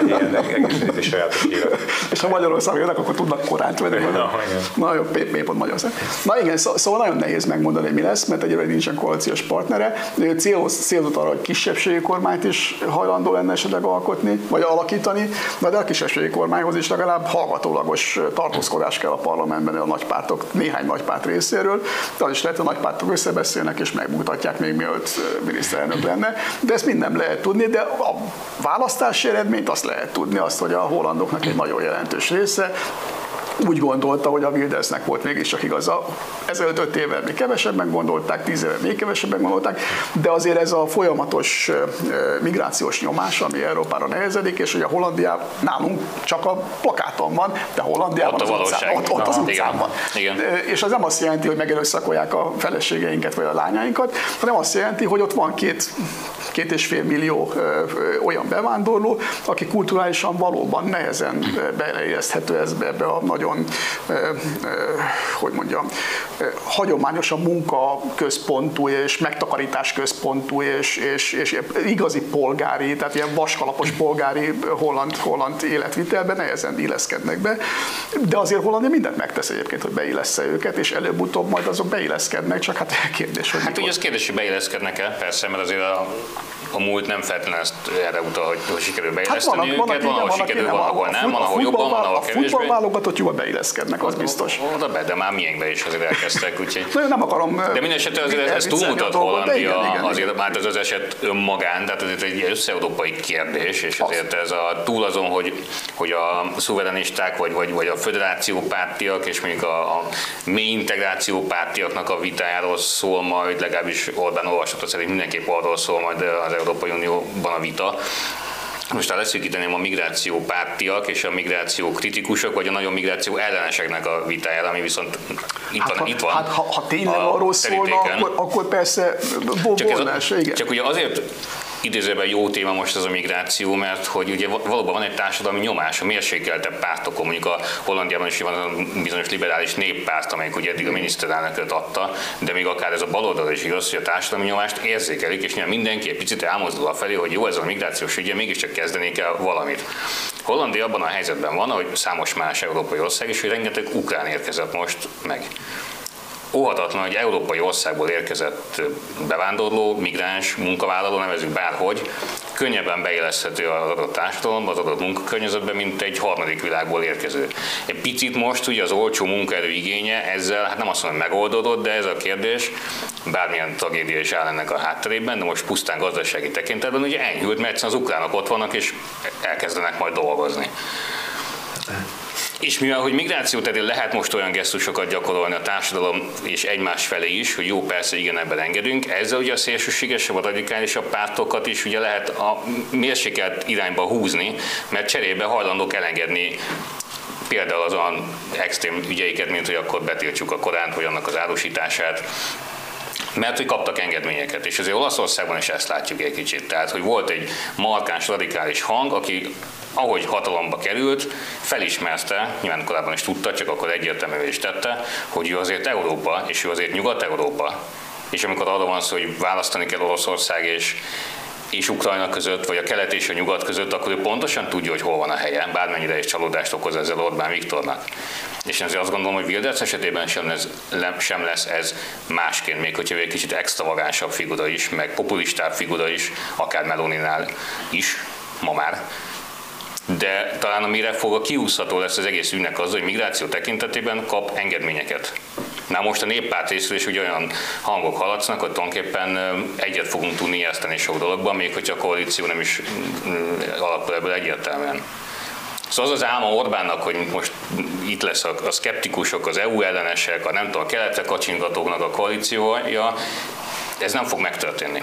[SPEAKER 1] Egy ilyen egész sajátos élet.
[SPEAKER 3] És ha Magyarországon jönnek, akkor tudnak Koránt venni. Na, nagyon pont Magyarország. Na igen, szó, szóval nagyon nehéz megmondani, hogy mi lesz, mert egyébként nincsen koalíciós partnere. Célzott arra, hogy kisebbségi kormányt is hajlandó lenne esetleg alkotni, vagy alakítani, de a kisebbségi kormányhoz is legalább hallgatólagos tartózkodás kell a parlamentben a nagypártok, néhány nagypárt részéről. De az is lehet, hogy a nagypártok összebeszélnek és megmutatják még mielőtt miniszterelnök lenne. De ezt mind nem lehet tudni, de a választási eredményt azt lehet tudni, azt, hogy a hollandoknak egy nagyon jelentős része úgy gondolta, hogy a Wildersnek volt mégiscsak igaza. Ezelőtt öt évvel még kevesebben gondolták, tíz éve még kevesebben gondolták, de azért ez a folyamatos migrációs nyomás, ami Európára nehezedik, és hogy a Hollandia nálunk csak a plakáton van, de Hollandiában
[SPEAKER 4] ott, az utcán,
[SPEAKER 3] ott, ott az utcán van. Igen. És az nem azt jelenti, hogy megerőszakolják a feleségeinket vagy a lányainkat, hanem azt jelenti, hogy ott van két két és fél millió olyan bevándorló, aki kulturálisan valóban nehezen beleérezhető ebbe a nagyon, hogy mondjam, hagyományosan munka központú és megtakarítás központú és, és, és igazi polgári, tehát ilyen vaskalapos polgári holland, holland életvitelben nehezen illeszkednek be, de azért Hollandia mindent megtesz egyébként, hogy beillessze őket, és előbb-utóbb majd azok beilleszkednek, csak hát kérdés, hogy
[SPEAKER 4] Hát ugye az kérdés, hogy beilleszkednek-e, persze, mert azért a a múlt nem feltétlenül ezt erre utal, hogy, hogy sikerül beilleszteni hát van, őket, van, ahol sikerül, van, ahol nem, van, ahol jobban, van, ahol kevésbé. A
[SPEAKER 3] futballválogatott jól beilleszkednek, az biztos.
[SPEAKER 4] Oda be, de már miénkbe is azért elkezdtek, úgyhogy...
[SPEAKER 3] nem akarom...
[SPEAKER 4] De minden esetre azért ez túlmutat Hollandia, azért már ez az eset önmagán, tehát ez egy összeurópai kérdés, és azért ez a túl azon, hogy, hogy a szuverenisták, vagy, vagy, vagy a föderáció pártiak, és mondjuk a, a mély integráció pártiaknak a vitájáról szól majd, legalábbis Orbán olvasata szerint mindenképp arról szól majd az Európai Unióban a vita, most ha leszűkíteném a migráció pártiak és a migráció kritikusok, vagy a nagyon migráció elleneseknek a vitájára, ami viszont itt hát, van. Ha, itt van
[SPEAKER 3] hát ha, ha tényleg arról szólna, akkor, akkor persze
[SPEAKER 4] volnás, igen. Csak ugye azért idézőben jó téma most ez a migráció, mert hogy ugye valóban van egy társadalmi nyomás a mérsékeltebb pártokon, mondjuk a Hollandiában is van bizonyos liberális néppárt, amelyik ugye eddig a miniszterelnököt adta, de még akár ez a baloldal is igaz, hogy a társadalmi nyomást érzékelik, és nyilván mindenki egy picit elmozdul a felé, hogy jó, ez a migrációs ügye, mégiscsak kezdeni kell valamit. Hollandia abban a helyzetben van, hogy számos más európai ország is, hogy rengeteg ukrán érkezett most meg óhatatlan, hogy európai országból érkezett bevándorló, migráns, munkavállaló, nevezük bárhogy, könnyebben beilleszthető az adott társadalomba, az adott munkakörnyezetbe, mint egy harmadik világból érkező. Egy picit most ugye az olcsó munkaerő igénye ezzel, hát nem azt mondom, megoldódott, de ez a kérdés, bármilyen tragédia is áll ennek a hátterében, de most pusztán gazdasági tekintetben ugye enyhült, mert az ukránok ott vannak és elkezdenek majd dolgozni. És mivel, hogy migráció terén lehet most olyan gesztusokat gyakorolni a társadalom és egymás felé is, hogy jó, persze, igen, ebben engedünk, ezzel ugye a szélsőségesebb, a radikálisabb pártokat is ugye lehet a mérsékelt irányba húzni, mert cserébe hajlandók elengedni például az olyan extrém ügyeiket, mint hogy akkor betiltsuk a Koránt, vagy annak az árusítását, mert hogy kaptak engedményeket, és azért Olaszországban is ezt látjuk egy kicsit. Tehát, hogy volt egy markáns, radikális hang, aki ahogy hatalomba került, felismerte, nyilván korábban is tudta, csak akkor egyértelművé is tette, hogy ő azért Európa, és ő azért Nyugat-Európa. És amikor arról van szó, hogy választani kell Oroszország és és Ukrajna között, vagy a kelet és a nyugat között, akkor ő pontosan tudja, hogy hol van a helye, bármennyire is csalódást okoz ezzel Orbán Viktornak. És ezért azt gondolom, hogy Wilders esetében sem lesz, sem lesz ez másként, még hogyha egy kicsit extravagánsabb figura is, meg populistább figura is, akár Meloninál is, ma már, de talán amire fog a kiúszható lesz az egész ügynek az, hogy migráció tekintetében kap engedményeket. Na most a néppárt részről is ugye olyan hangok haladsznak, hogy tulajdonképpen egyet fogunk tudni ijeszteni sok dologban, még hogyha a koalíció nem is alapul ebből egyértelműen. Szóval az az álma Orbánnak, hogy most itt lesz a, a szkeptikusok, az EU ellenesek, a nem tudom, a keletre kacsingatóknak a koalíciója, ez nem fog megtörténni.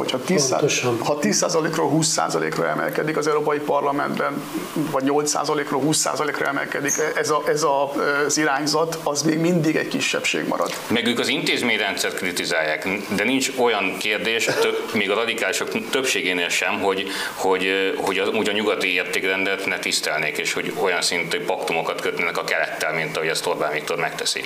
[SPEAKER 3] Hogyha 10, ha 10%-ról 20%-ra emelkedik az Európai Parlamentben, vagy 8%-ról 20%-ra emelkedik ez, a, ez a, az irányzat, az még mindig egy kisebbség marad.
[SPEAKER 4] Meg ők az intézményrendszert kritizálják, de nincs olyan kérdés, több, még a radikálisok többségénél sem, hogy, hogy, hogy az, úgy a nyugati értékrendet ne tisztelnék, és hogy olyan szintű paktumokat kötnének a kelettel, mint ahogy ezt Orbán Viktor megteszi.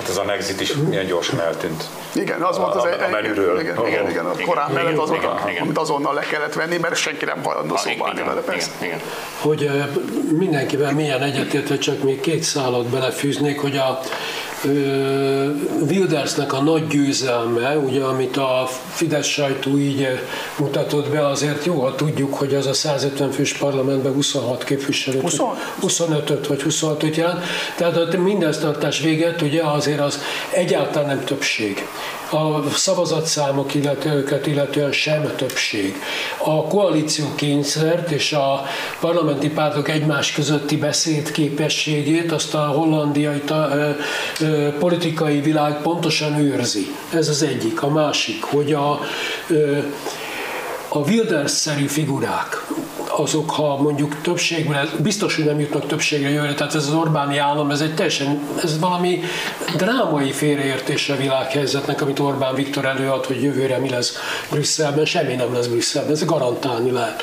[SPEAKER 1] Hát ez a Nexit is milyen gyorsan eltűnt.
[SPEAKER 3] Igen, az volt az a, a menüről. Igen, igen, igen, a korán mellett az volt, amit azonnal le kellett venni, mert senki nem hajlandó szóba állni vele, persze. Igen,
[SPEAKER 2] Hogy mindenkivel milyen egyetértve, csak még két szállat belefűznék, hogy a Wildersnek a nagy győzelme, ugye, amit a Fidesz sajtó így mutatott be, azért jó, ha tudjuk, hogy az a 150 fős parlamentben 26 képviselőt, 25 vagy 26 jelent, tehát a mindeztartás véget ugye azért az egyáltalán nem többség a szavazatszámok illetőket illetően sem többség. A koalíció kényszert és a parlamenti pártok egymás közötti beszéd képességét azt a hollandiai ta, ö, ö, politikai világ pontosan őrzi. Ez az egyik. A másik, hogy a ö, a Wilders-szerű figurák, azok, ha mondjuk többségben, biztos, hogy nem jutnak többségre jövőre, tehát ez az Orbáni állam, ez egy teljesen, ez valami drámai félreértése világhelyzetnek, amit Orbán Viktor előad, hogy jövőre mi lesz Brüsszelben, semmi nem lesz Brüsszelben, ez garantálni lehet.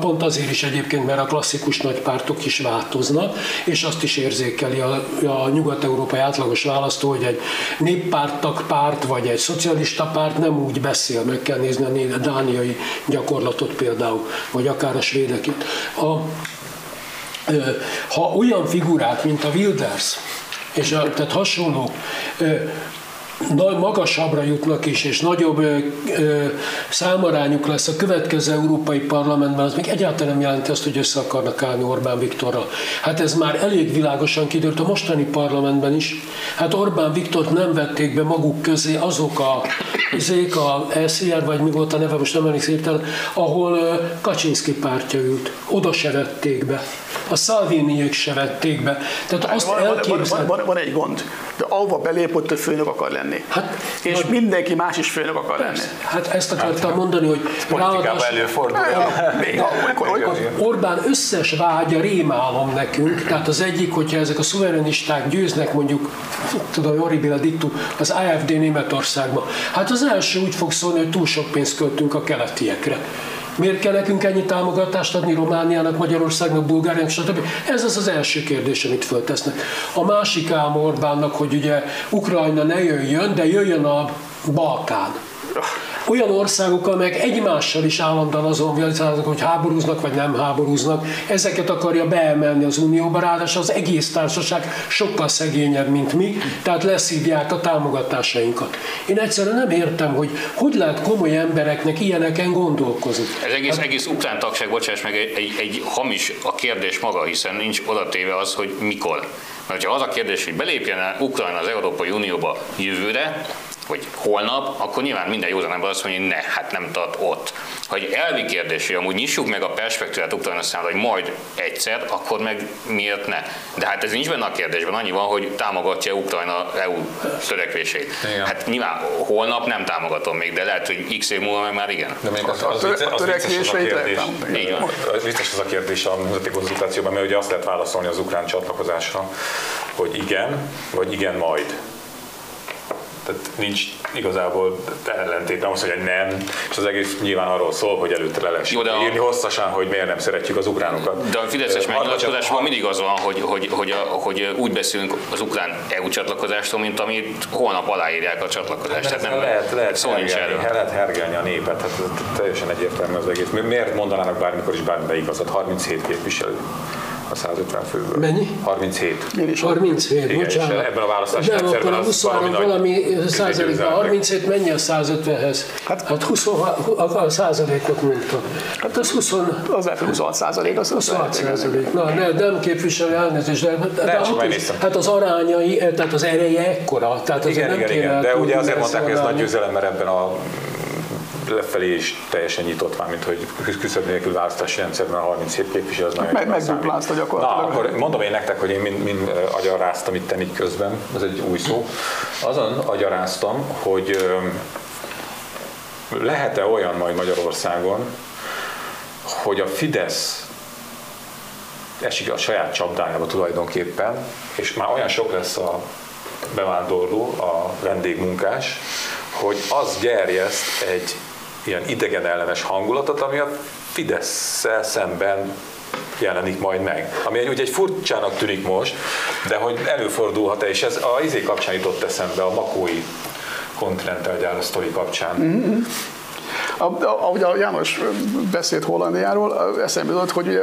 [SPEAKER 2] Pont azért is egyébként, mert a klasszikus nagy pártok is változnak, és azt is érzékeli a, a nyugat-európai átlagos választó, hogy egy néppártak párt, vagy egy szocialista párt nem úgy beszél, meg kell nézni a dániai gyakorlatot például, vagy akár a svédeket. A, ha olyan figurák, mint a Wilders, és a, tehát hasonló magasabbra jutnak is, és nagyobb ö, ö, számarányuk lesz a következő Európai Parlamentben, az még egyáltalán nem jelenti azt, hogy össze akarnak állni Orbán Viktorral. Hát ez már elég világosan kiderült a mostani parlamentben is. Hát Orbán Viktort nem vették be maguk közé azok a, azék a SZR, vagy mi volt a neve, most nem emlékszem ahol ö, Kaczynszki pártja ült. Oda se vették be. A Szalviniék se vették be. Tehát azt
[SPEAKER 3] van, van, van, van, egy gond. De ahova belépott, hogy főnök akar lenni lenni. Hát, és vagy... mindenki más is főnök akar persze. lenni.
[SPEAKER 2] Hát ezt akartam hát, mondani, hogy
[SPEAKER 1] politikában előfordul.
[SPEAKER 2] Orbán összes vágya rémálom nekünk, tehát az egyik, hogyha ezek a szuverenisták győznek mondjuk, tudom, horribile diktu, az AFD Németországban. Hát az első úgy fog szólni, hogy túl sok pénzt költünk a keletiekre. Miért kell nekünk ennyi támogatást adni Romániának, Magyarországnak, Bulgáriának, stb. Ez az az első kérdés, amit föltesznek. A másik álma Orbánnak, hogy ugye Ukrajna ne jöjjön, de jöjjön a Balkán olyan országok, amelyek egymással is állandóan azon vitatkoznak, hogy háborúznak vagy nem háborúznak, ezeket akarja beemelni az Unióba, ráadásul az egész társaság sokkal szegényebb, mint mi, tehát leszívják a támogatásainkat. Én egyszerűen nem értem, hogy hogy lehet komoly embereknek ilyeneken gondolkozni.
[SPEAKER 4] Ez egész, hát, egész ukrán tagság, bocsáss meg, egy, egy, egy hamis a kérdés maga, hiszen nincs odatéve az, hogy mikor. Mert ha az a kérdés, hogy belépjen Ukrajna az Európai Unióba jövőre, hogy holnap, akkor nyilván minden józan ember azt mondja, hogy ne, hát nem tart ott. Ha egy elvi kérdés, hogy amúgy nyissuk meg a perspektívát Ukrajna számára, hogy majd egyszer, akkor meg miért ne? De hát ez nincs benne a kérdésben, annyi van, hogy támogatja Ukrajna EU törekvését. Igen. Hát nyilván holnap nem támogatom még, de lehet, hogy x év múlva meg már igen.
[SPEAKER 1] De még az, az, az, az, az vicces az a kérdés. Az vicces az a kérdés a nemzeti konzultációban, mert ugye azt lehet válaszolni az ukrán csatlakozásra, hogy igen, vagy igen majd tehát nincs igazából ellentét, nem az, hogy nem, és az egész nyilván arról szól, hogy előtte le lesz írni a... hosszasan, hogy miért nem szeretjük az ukránokat.
[SPEAKER 4] De a Fideszes megnyilatkozásban mindig az van, hogy, hogy, hogy, a, hogy úgy beszélünk az ukrán EU csatlakozástól, mint amit holnap aláírják a csatlakozást.
[SPEAKER 1] Hát, tehát nem lehet, lehet, szó hergelni, lehet hergelni a népet, hát teljesen egyértelmű az egész. Miért mondanának bármikor is bármibe igazat? 37 képviselő a 150 főből.
[SPEAKER 2] Mennyi?
[SPEAKER 1] 37.
[SPEAKER 2] is 37, Igen, bocsánat. És
[SPEAKER 1] ebben a választási
[SPEAKER 2] Nem, akkor a 23 valami, valami százalékban. 37 mennyi a 150-hez? Hát, hát 20, a százalékot mondta. Hát az 20...
[SPEAKER 3] Az lehet, 26 százalék. Az
[SPEAKER 2] 26 százalék. Na, ne, nem képviselő elnézést, de, de, de hát, hát az arányai, tehát az ereje ekkora. Tehát
[SPEAKER 1] igen, igen, igen. De ugye azért mondták, hogy ez nagy győzelem, mert ebben a lefelé is teljesen nyitott már, mint hogy küszöbb nélkül választási rendszerben a 37 képviselő az nagyon
[SPEAKER 3] Meg, Megduplázta gyakorlatilag.
[SPEAKER 1] Na, akkor mondom én nektek, hogy én mind, mind agyaráztam itt így közben, ez egy új szó. Azon agyaráztam, hogy lehet-e olyan majd Magyarországon, hogy a Fidesz esik a saját csapdájába tulajdonképpen, és már olyan sok lesz a bevándorló, a vendégmunkás, hogy az gerjeszt egy ilyen idegen ellenes hangulatot, ami a fidesz szemben jelenik majd meg. Ami ugye egy furcsának tűnik most, de hogy előfordulhat-e, és ez a izé kapcsán jutott eszembe, a makói kontinentális gyár sztori kapcsán. Mm-hmm.
[SPEAKER 3] Ahogy a János beszélt Hollandiáról, eszembe jutott, hogy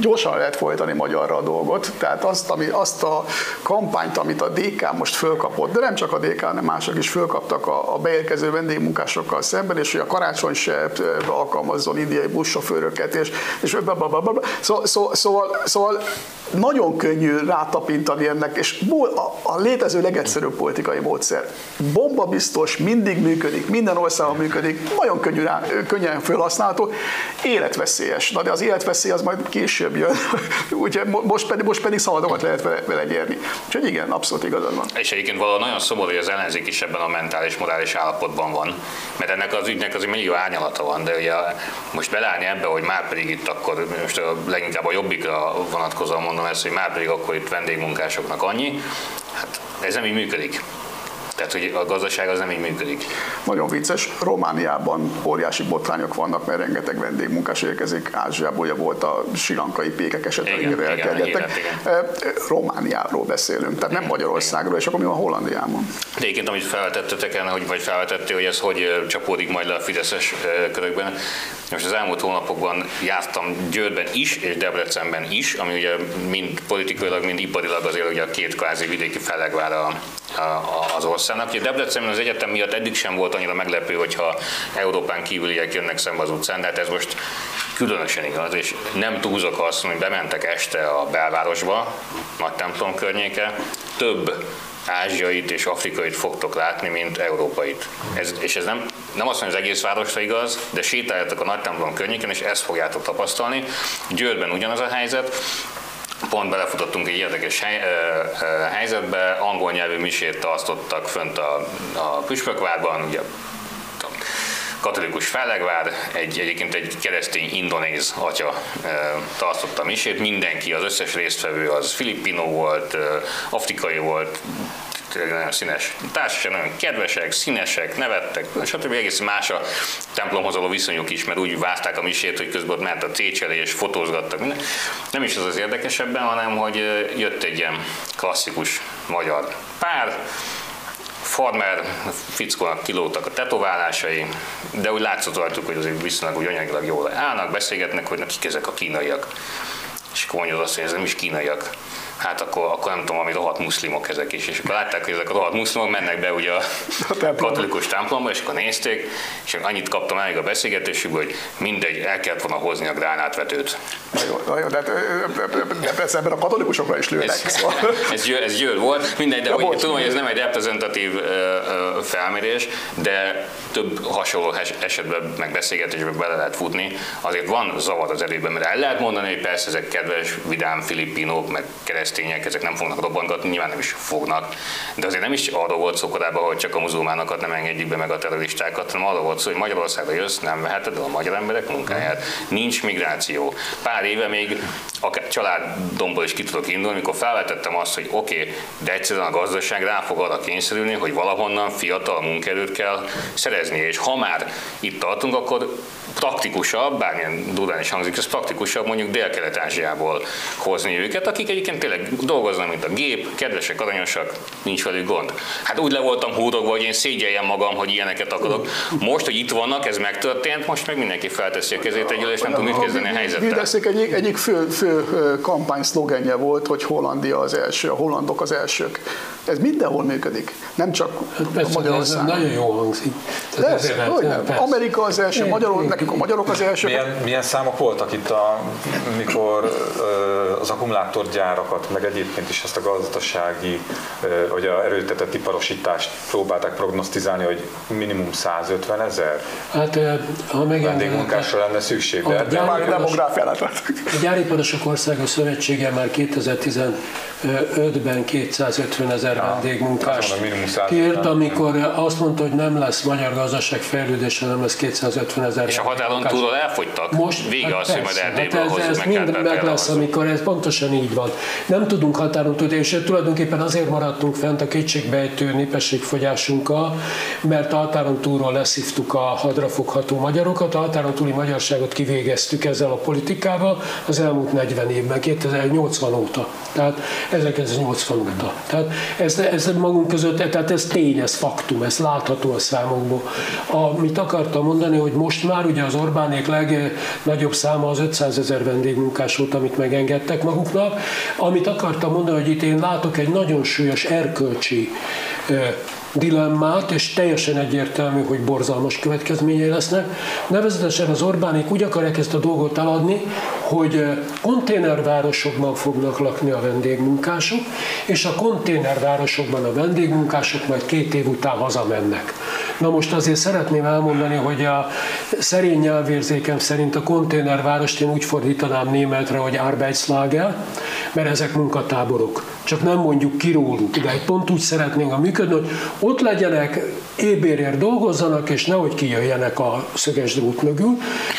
[SPEAKER 3] gyorsan lehet folytani magyarra a dolgot. Tehát azt, ami, azt a kampányt, amit a DK most fölkapott, de nem csak a DK, hanem mások is fölkaptak a, a beérkező vendégmunkásokkal szemben, és hogy a karácsony se alkalmazzon indiai buszsofőröket, és, és blablabla. Szóval, szóval, szóval, szóval nagyon könnyű rátapintani ennek, és a, a létező legegyszerűbb politikai módszer. Bomba biztos, mindig működik, minden országban működik, nagyon könnyű könnyen felhasználható, életveszélyes. Na de az életveszély az majd később jön, [LAUGHS] ugye most pedig, most pedig szabadokat lehet vele, vele nyerni. Úgyhogy igen, abszolút igazad van.
[SPEAKER 4] És egyébként valahol nagyon szomorú, hogy az ellenzék is ebben a mentális, morális állapotban van, mert ennek az ügynek az millió árnyalata van, de ugye most belállni ebbe, hogy már pedig itt akkor most leginkább a jobbikra vonatkozóan mondom ezt, hogy már pedig akkor itt vendégmunkásoknak annyi, hát ez nem így működik. Tehát, hogy a gazdaság az nem így működik.
[SPEAKER 3] Nagyon vicces. Romániában óriási botrányok vannak, mert rengeteg vendégmunkás érkezik. Ázsiából ugye volt a silankai pékek esetleg elterjedtek. Romániáról beszélünk, tehát nem Magyarországról, és akkor mi van Hollandiában?
[SPEAKER 4] De egyébként, amit felvetettetek el, hogy, vagy felvetette, hogy ez hogy csapódik majd le a fideszes körökben. Most az elmúlt hónapokban jártam Győrben is, és Debrecenben is, ami ugye mind politikailag, mind iparilag azért ugye a két kvázi vidéki felegvár a, a, az országnak. Ugye Debrecenben az egyetem miatt eddig sem volt annyira meglepő, hogyha Európán kívüliek jönnek szembe az utcán, de hát ez most különösen igaz, és nem túlzok azt, hogy bementek este a belvárosba, nagy templom környéke, több ázsiait és afrikait fogtok látni, mint európait. Ez, és ez nem, nem azt mondja, az egész városra igaz, de sétáljatok a nagy templom környéken, és ezt fogjátok tapasztalni. Győrben ugyanaz a helyzet, pont belefutottunk egy érdekes hely, ö, ö, helyzetbe, angol nyelvű misét tartottak fönt a, a Püspökvárban, ugye katolikus fellegvár, egy, egyébként egy keresztény indonéz atya e, tartotta misét, mindenki, az összes résztvevő az filippinó volt, e, afrikai volt, nagyon színes társaság, nagyon kedvesek, színesek, nevettek, stb. egész más a templomhoz való viszonyuk is, mert úgy várták a misét, hogy közben ott ment a técselés, fotózgattak. Minden. Nem is az az érdekesebben, hanem hogy jött egy ilyen klasszikus magyar pár, farmer fickónak kilógtak a tetoválásai, de úgy látszott rajtuk, hogy azért viszonylag úgy anyagilag jól állnak, beszélgetnek, hogy kik ezek a kínaiak. És akkor mondja azt, hogy ez nem is kínaiak, hát akkor, akkor nem tudom, ami rohadt muszlimok ezek is. És akkor látták, hogy ezek a rohadt muszlimok mennek be ugye a, a katolikus templomba, és akkor nézték, és annyit kaptam elég a beszélgetésükből, hogy mindegy, el kellett volna hozni a gránátvetőt.
[SPEAKER 3] Na jó, na jó de, de persze ebben a katolikusokra is lőnek.
[SPEAKER 4] Ez, szóval. [LAUGHS] ez, győr, ez győr volt, mindegy, de ja, hogy, tudom, hogy ez nem egy reprezentatív uh, uh, felmérés, de több hasonló esetben, meg beszélgetésben bele lehet futni. Azért van zavar az erőben, mert el lehet mondani, hogy persze ezek kedves, vidám filippinok, meg kereszt keresztények, ezek nem fognak robbantgatni, nyilván nem is fognak. De azért nem is arról volt szó korábban, hogy csak a muzulmánokat nem engedjük be meg a terroristákat, hanem arról volt szó, hogy Magyarországra jössz, nem veheted a magyar emberek munkáját. Nincs migráció. Pár éve még akár családdomból is ki tudok indulni, amikor felvetettem azt, hogy oké, okay, de egyszerűen a gazdaság rá fog arra kényszerülni, hogy valahonnan fiatal munkerőt kell szerezni, és ha már itt tartunk, akkor praktikusabb, bármilyen durván is hangzik, ez praktikusabb mondjuk Dél-Kelet-Ázsiából hozni őket, akik egyébként tényleg dolgoznak, mint a gép, kedvesek, aranyosak, nincs velük gond. Hát úgy le voltam húrogva, hogy én szégyeljem magam, hogy ilyeneket akarok. Most, hogy itt vannak, ez megtörtént, most meg mindenki felteszi a kezét együl, és nem tud mit kezdeni a helyzettel.
[SPEAKER 3] Egyik, egyik fő, fő kampány szlogenje volt, hogy Hollandia az első, a hollandok az elsők. Ez mindenhol működik, nem csak
[SPEAKER 2] hát persze, Magyarországon. Ez nagyon jó hangzik.
[SPEAKER 3] Persze, hogy nem. Amerika az első, Magyarország, nekünk a magyarok az elsők.
[SPEAKER 1] Milyen, milyen számok voltak itt, a, mikor az akkumulátorgyárakat, meg egyébként is ezt a gazdasági, vagy a erőltetett iparosítást próbálták prognosztizálni, hogy minimum 150 ezer
[SPEAKER 2] hát, ha
[SPEAKER 1] vendégmunkásra lenne szükség. De,
[SPEAKER 3] de már demográfiának
[SPEAKER 2] A Gyáriparosok Országos Szövetsége már 2015-ben 250 ezer ezer vendégmunkás
[SPEAKER 1] Azt mondom, minimum 100
[SPEAKER 2] kért, amikor azt mondta, hogy nem lesz magyar gazdaság fejlődés, hanem lesz 250 ezer
[SPEAKER 4] És a határon túlról elfogytak?
[SPEAKER 2] Most,
[SPEAKER 4] Vége
[SPEAKER 2] hát
[SPEAKER 4] az, hogy majd Erdélyből
[SPEAKER 2] hát ez, ez
[SPEAKER 4] meg
[SPEAKER 2] mind meg lesz, amikor ez pontosan így van. Nem tudunk határon tudni, és tulajdonképpen azért maradtunk fent a kétségbejtő népességfogyásunkkal, mert a határon túlról leszívtuk a hadrafogható magyarokat, a határon túli magyarságot kivégeztük ezzel a politikával az elmúlt 40 évben, 2080 óta. Tehát 1980 óta. Tehát ez, ez magunk között, tehát ez tény, ez faktum, ez látható a számokból. Amit akartam mondani, hogy most már ugye az Orbánék legnagyobb száma az 500 ezer vendégmunkás volt, amit megengedtek maguknak. Amit akartam mondani, hogy itt én látok egy nagyon súlyos erkölcsi dilemmát, és teljesen egyértelmű, hogy borzalmas következményei lesznek. Nevezetesen az Orbánék úgy akarják ezt a dolgot eladni, hogy ö, konténervárosokban fognak lakni a vendégmunkások, és a konténervárosokban a vendégmunkások majd két év után hazamennek. Na most azért szeretném elmondani, hogy a szerény nyelvérzékem szerint a konténervárost én úgy fordítanám németre, hogy Arbeitslager, mert ezek munkatáborok. Csak nem mondjuk ki róluk, de pont úgy szeretnénk a működni, hogy ott legyenek, ébérért dolgozzanak, és nehogy kijöjjenek a szöges drót mögül.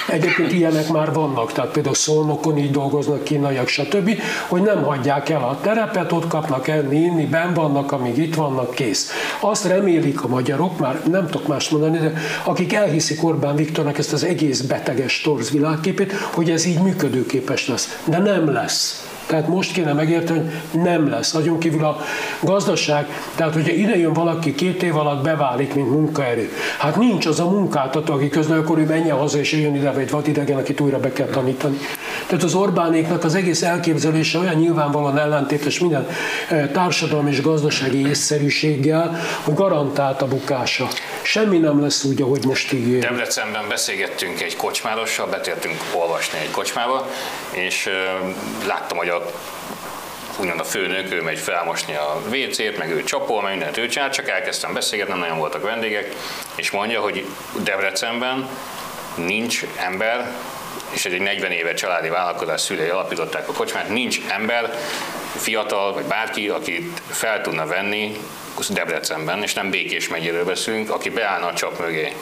[SPEAKER 2] Egyébként ilyenek már vannak, tehát például Szolnokon így dolgoznak kínaiak, stb., hogy nem hagyják el a terepet, ott kapnak enni, inni, ben vannak, amíg itt vannak, kész. Azt remélik a magyarok, már nem tudok más mondani, de akik elhiszik Orbán Viktornak ezt az egész beteges torz világképét, hogy ez így működőképes lesz. De nem lesz. Tehát most kéne megérteni, nem lesz. Azon kívül a gazdaság, tehát hogyha ide jön valaki két év alatt beválik, mint munkaerő. Hát nincs az a munkáltató, aki közben akkor ő menjen haza és jön ide, vagy vadidegen, akit újra be kell tanítani. Tehát az Orbánéknak az egész elképzelése olyan nyilvánvalóan ellentétes minden eh, társadalmi és gazdasági észszerűséggel, hogy garantált a bukása. Semmi nem lesz úgy, ahogy most ígér.
[SPEAKER 4] Debrecenben beszélgettünk egy kocsmárossal, betértünk olvasni egy kocsmába, és láttam, hogy a úgymond a főnök, ő megy felmosni a WC-t, meg ő csapol, meg mindent ő csinál, csak elkezdtem beszélgetni, nem nagyon voltak vendégek, és mondja, hogy Debrecenben nincs ember, és egy 40 éve családi vállalkozás szülei alapították a kocsmát, nincs ember, fiatal vagy bárki, akit fel tudna venni Debrecenben, és nem Békés megyéről beszélünk, aki beállna a csap mögé.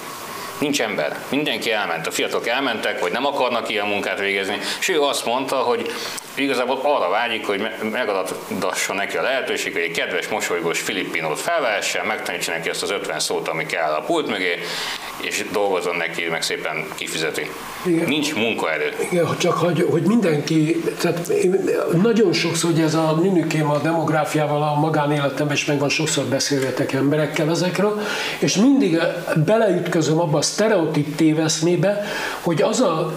[SPEAKER 4] Nincs ember. Mindenki elment. A fiatalok elmentek, vagy nem akarnak ilyen munkát végezni. És ő azt mondta, hogy igazából arra vágyik, hogy me- megadassa neki a lehetőség, hogy egy kedves, mosolygós filippinót felvehessen, megtanítsa neki ezt az 50 szót, ami kell a pult mögé, és dolgozzon neki, meg szépen kifizeti.
[SPEAKER 2] Igen.
[SPEAKER 4] Nincs munkaerő.
[SPEAKER 2] Igen, csak hogy, hogy mindenki, tehát én nagyon sokszor, hogy ez a nünükém a demográfiával a magánéletemben is megvan, sokszor beszélgetek emberekkel ezekről, és mindig beleütközöm abba a sztereotíp téveszmébe, hogy az a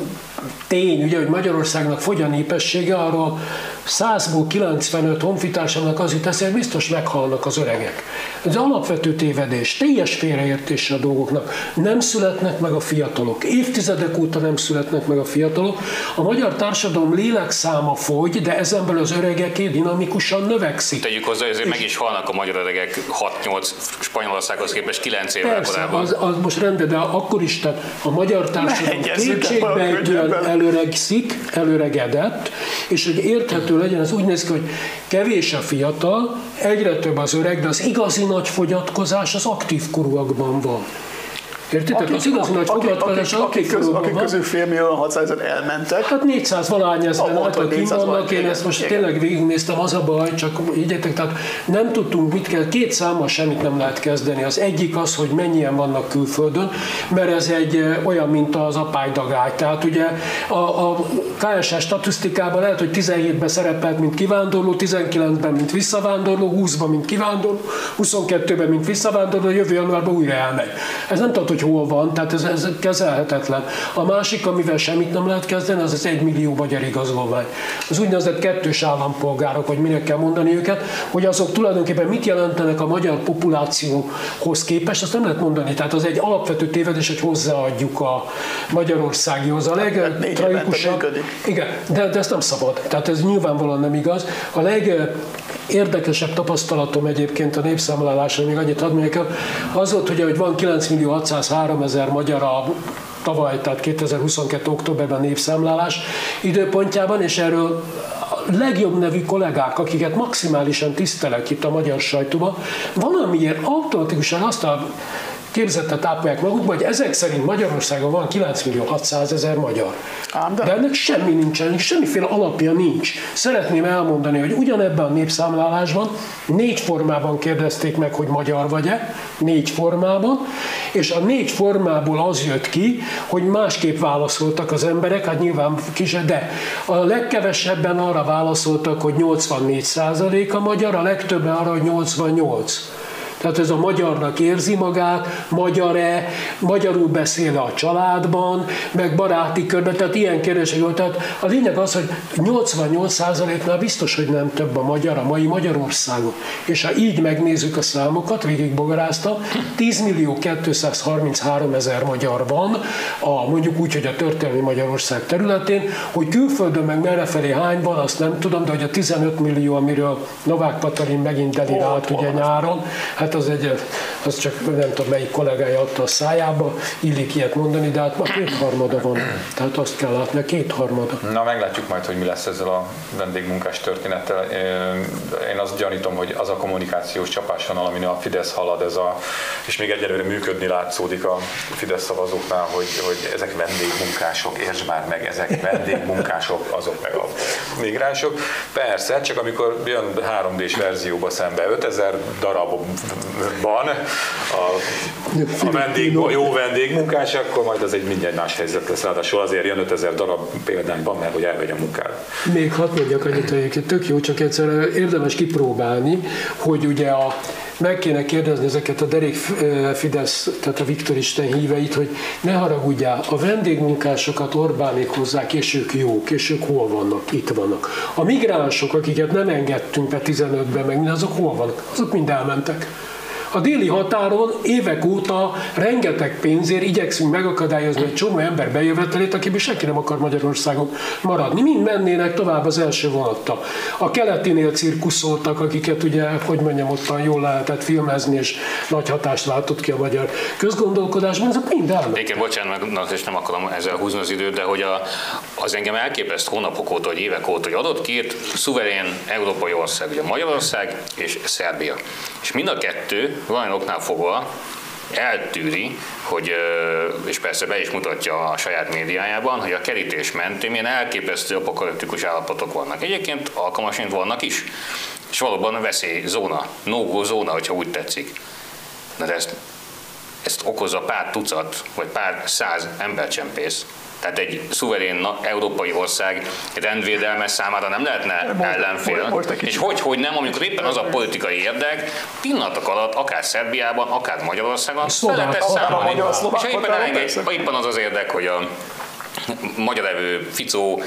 [SPEAKER 2] tény, ugye, hogy Magyarországnak fogy a népessége, arról 100-ból 95 honfitársamnak az jut hogy biztos meghalnak az öregek. Ez alapvető tévedés, teljes félreértése a dolgoknak. Nem születnek meg a fiatalok. Évtizedek óta nem születnek meg a fiatalok. A magyar társadalom lélekszáma fogy, de ezen belül az öregeké dinamikusan növekszik.
[SPEAKER 4] Tegyük hozzá, hogy azért meg is halnak a magyar öregek 6-8 Spanyolországhoz képest 9 évvel
[SPEAKER 2] Persze,
[SPEAKER 4] korábban.
[SPEAKER 2] az, az most rendben, de akkor is, tehát a magyar társadalom
[SPEAKER 3] Megegyezünk könnyebben.
[SPEAKER 2] előregszik, előregedett, és hogy érthető legyen, az úgy néz ki, hogy kevés a fiatal, egyre több az öreg, de az igazi nagy fogyatkozás az aktív korúakban van. Értitek? Az igazi nagy
[SPEAKER 3] akik,
[SPEAKER 2] fogyatkozás
[SPEAKER 3] akik, akik, akik
[SPEAKER 2] van.
[SPEAKER 3] közül fél millió 600 ezer elmentek.
[SPEAKER 2] Hát 400 valány ezeren
[SPEAKER 3] volt, hogy
[SPEAKER 2] kint
[SPEAKER 3] 400
[SPEAKER 2] vannak, én ezt most
[SPEAKER 3] igen.
[SPEAKER 2] tényleg végignéztem, az a baj, csak igyetek, tehát nem tudtunk mit kell, két számmal semmit nem lehet kezdeni. Az egyik az, hogy mennyien vannak külföldön, mert ez egy olyan, mint az apálydagály. Tehát ugye a, a KSH statisztikában lehet, hogy 17-ben szerepelt, mint kivándorló, 19-ben, mint visszavándorló, 20-ban, mint kivándorló, 22-ben, mint visszavándorló, jövő januárban újra elmegy. Ez nem hogy hol van, tehát ez, ez kezelhetetlen. A másik, amivel semmit nem lehet kezdeni, az az egy millió magyar igazolvány. Az úgynevezett kettős állampolgárok, vagy minek kell mondani őket, hogy azok tulajdonképpen mit jelentenek a magyar populációhoz képest, azt nem lehet mondani. Tehát az egy alapvető tévedés, hogy hozzáadjuk a Magyarországihoz. A
[SPEAKER 3] négy évente
[SPEAKER 2] legtragikusabb. Igen, de, de ez nem szabad. Tehát ez nyilvánvalóan nem igaz. A leg érdekesebb tapasztalatom egyébként a népszámlálásra, még annyit hadd mondjak az volt, ugye, hogy van 9 millió 603 ezer magyar a tavaly, tehát 2022. októberben népszámlálás időpontjában, és erről legjobb nevű kollégák, akiket maximálisan tisztelek itt a magyar sajtóban, valamiért automatikusan azt a képzetet ápolják magukba, hogy ezek szerint Magyarországon van 9 millió 600 ezer magyar. Ám de... de ennek semmi nincsen, semmiféle alapja nincs. Szeretném elmondani, hogy ugyanebben a népszámlálásban négy formában kérdezték meg, hogy magyar vagy-e, négy formában, és a négy formából az jött ki, hogy másképp válaszoltak az emberek, hát nyilván kis, de a legkevesebben arra válaszoltak, hogy 84% a magyar, a legtöbben arra, hogy 88. Tehát ez a magyarnak érzi magát, magyar-e, magyarul beszél a családban, meg baráti körben, tehát ilyen kérdések volt. Tehát a lényeg az, hogy 88%-nál biztos, hogy nem több a magyar, a mai Magyarországon. És ha így megnézzük a számokat, végigbogaráztam, 10 millió 233 ezer magyar van, a, mondjuk úgy, hogy a történelmi Magyarország területén, hogy külföldön meg merrefelé hány van, azt nem tudom, de hogy a 15 millió, amiről Novák Katalin megint delirált ugye nyáron, hát hát az egy, az csak nem tudom melyik kollégája adta a szájába, illik ilyet mondani, de hát ma kétharmada van. Tehát azt kell látni, kétharmada.
[SPEAKER 1] Na meglátjuk majd, hogy mi lesz ezzel a vendégmunkás történettel. Én azt gyanítom, hogy az a kommunikációs csapásvonal, amin a Fidesz halad, ez a, és még egyelőre működni látszódik a Fidesz szavazóknál, hogy, hogy ezek vendégmunkások, értsd már meg, ezek vendégmunkások, azok meg a migránsok. Persze, csak amikor jön 3D-s verzióba szembe 5000 darab van a, a vendég, a jó vendégmunkás, akkor majd az egy mindjárt más helyzet lesz. Ráadásul azért jön 5000 darab példányban, mert hogy elvegy a munkát.
[SPEAKER 2] Még hadd mondjak annyit, hogy tök jó, csak egyszer érdemes kipróbálni, hogy ugye a meg kéne kérdezni ezeket a derék Fidesz, tehát a Viktor Isten híveit, hogy ne haragudjál, a vendégmunkásokat Orbánék hozzák, és ők jók, és ők hol vannak? Itt vannak. A migránsok, akiket nem engedtünk be 15-ben, meg azok hol vannak? Azok mind elmentek. A déli határon évek óta rengeteg pénzért igyekszünk megakadályozni egy csomó ember bejövetelét, akiből senki nem akar Magyarországon maradni. Mind mennének tovább az első vonattal. A keletinél cirkuszoltak, akiket ugye, hogy mondjam, ottan jól lehetett filmezni, és nagy hatást látott ki a magyar közgondolkodásban, azok mind elmentek.
[SPEAKER 4] Igen, bocsánat, és nem akarom ezzel húzni az időt, de hogy a, az engem elképeszt hónapok óta, vagy évek óta, hogy adott két szuverén európai ország, ugye Magyarország és Szerbia. És mind a kettő valamilyen oknál fogva eltűri, hogy, és persze be is mutatja a saját médiájában, hogy a kerítés mentén milyen elképesztő apokaliptikus állapotok vannak. Egyébként alkalmasint vannak is, és valóban veszélyzóna, no zóna, hogyha úgy tetszik. Na de ezt, ezt okozza pár tucat, vagy pár száz embercsempész, tehát egy szuverén európai ország rendvédelme számára nem lehetne most, ellenfél. Most, most és hogy, hogy nem, amikor éppen az a politikai érdek, pillanatok alatt, akár Szerbiában, akár Magyarországon, fel lehet számolni. És éppen, elenged, éppen az az érdek, hogy a magyar evő Ficó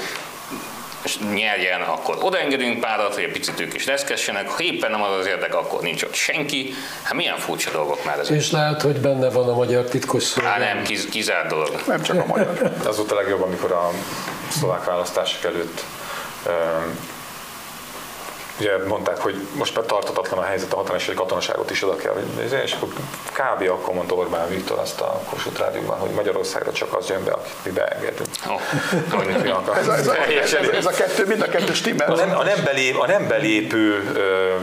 [SPEAKER 4] és nyerjen, akkor odaengedünk párat, hogy egy picit ők is reszkessenek, ha éppen nem az az érdek, akkor nincs ott senki. Hát milyen furcsa dolgok már ezek.
[SPEAKER 2] És lehet, hogy benne van a magyar titkos szolgálat.
[SPEAKER 4] Hát nem, kiz, kizárt dolog.
[SPEAKER 3] Nem csak a magyar.
[SPEAKER 1] Az volt a legjobb, amikor a szlovák választások előtt ugye mondták, hogy most már tartatatlan a helyzet, a hatalmas, hogy katonaságot is oda kell, és akkor kb. akkor mondta Orbán Viktor azt a Kossuth Rádióban, hogy Magyarországra csak az jön be, akit mi beengedünk. [LAUGHS]
[SPEAKER 3] Oh, ez, a, ez, a, ez, a, ez, a kettő, mind a kettő stimmel.
[SPEAKER 1] A nem, a nem, belép, a nem belépő ö,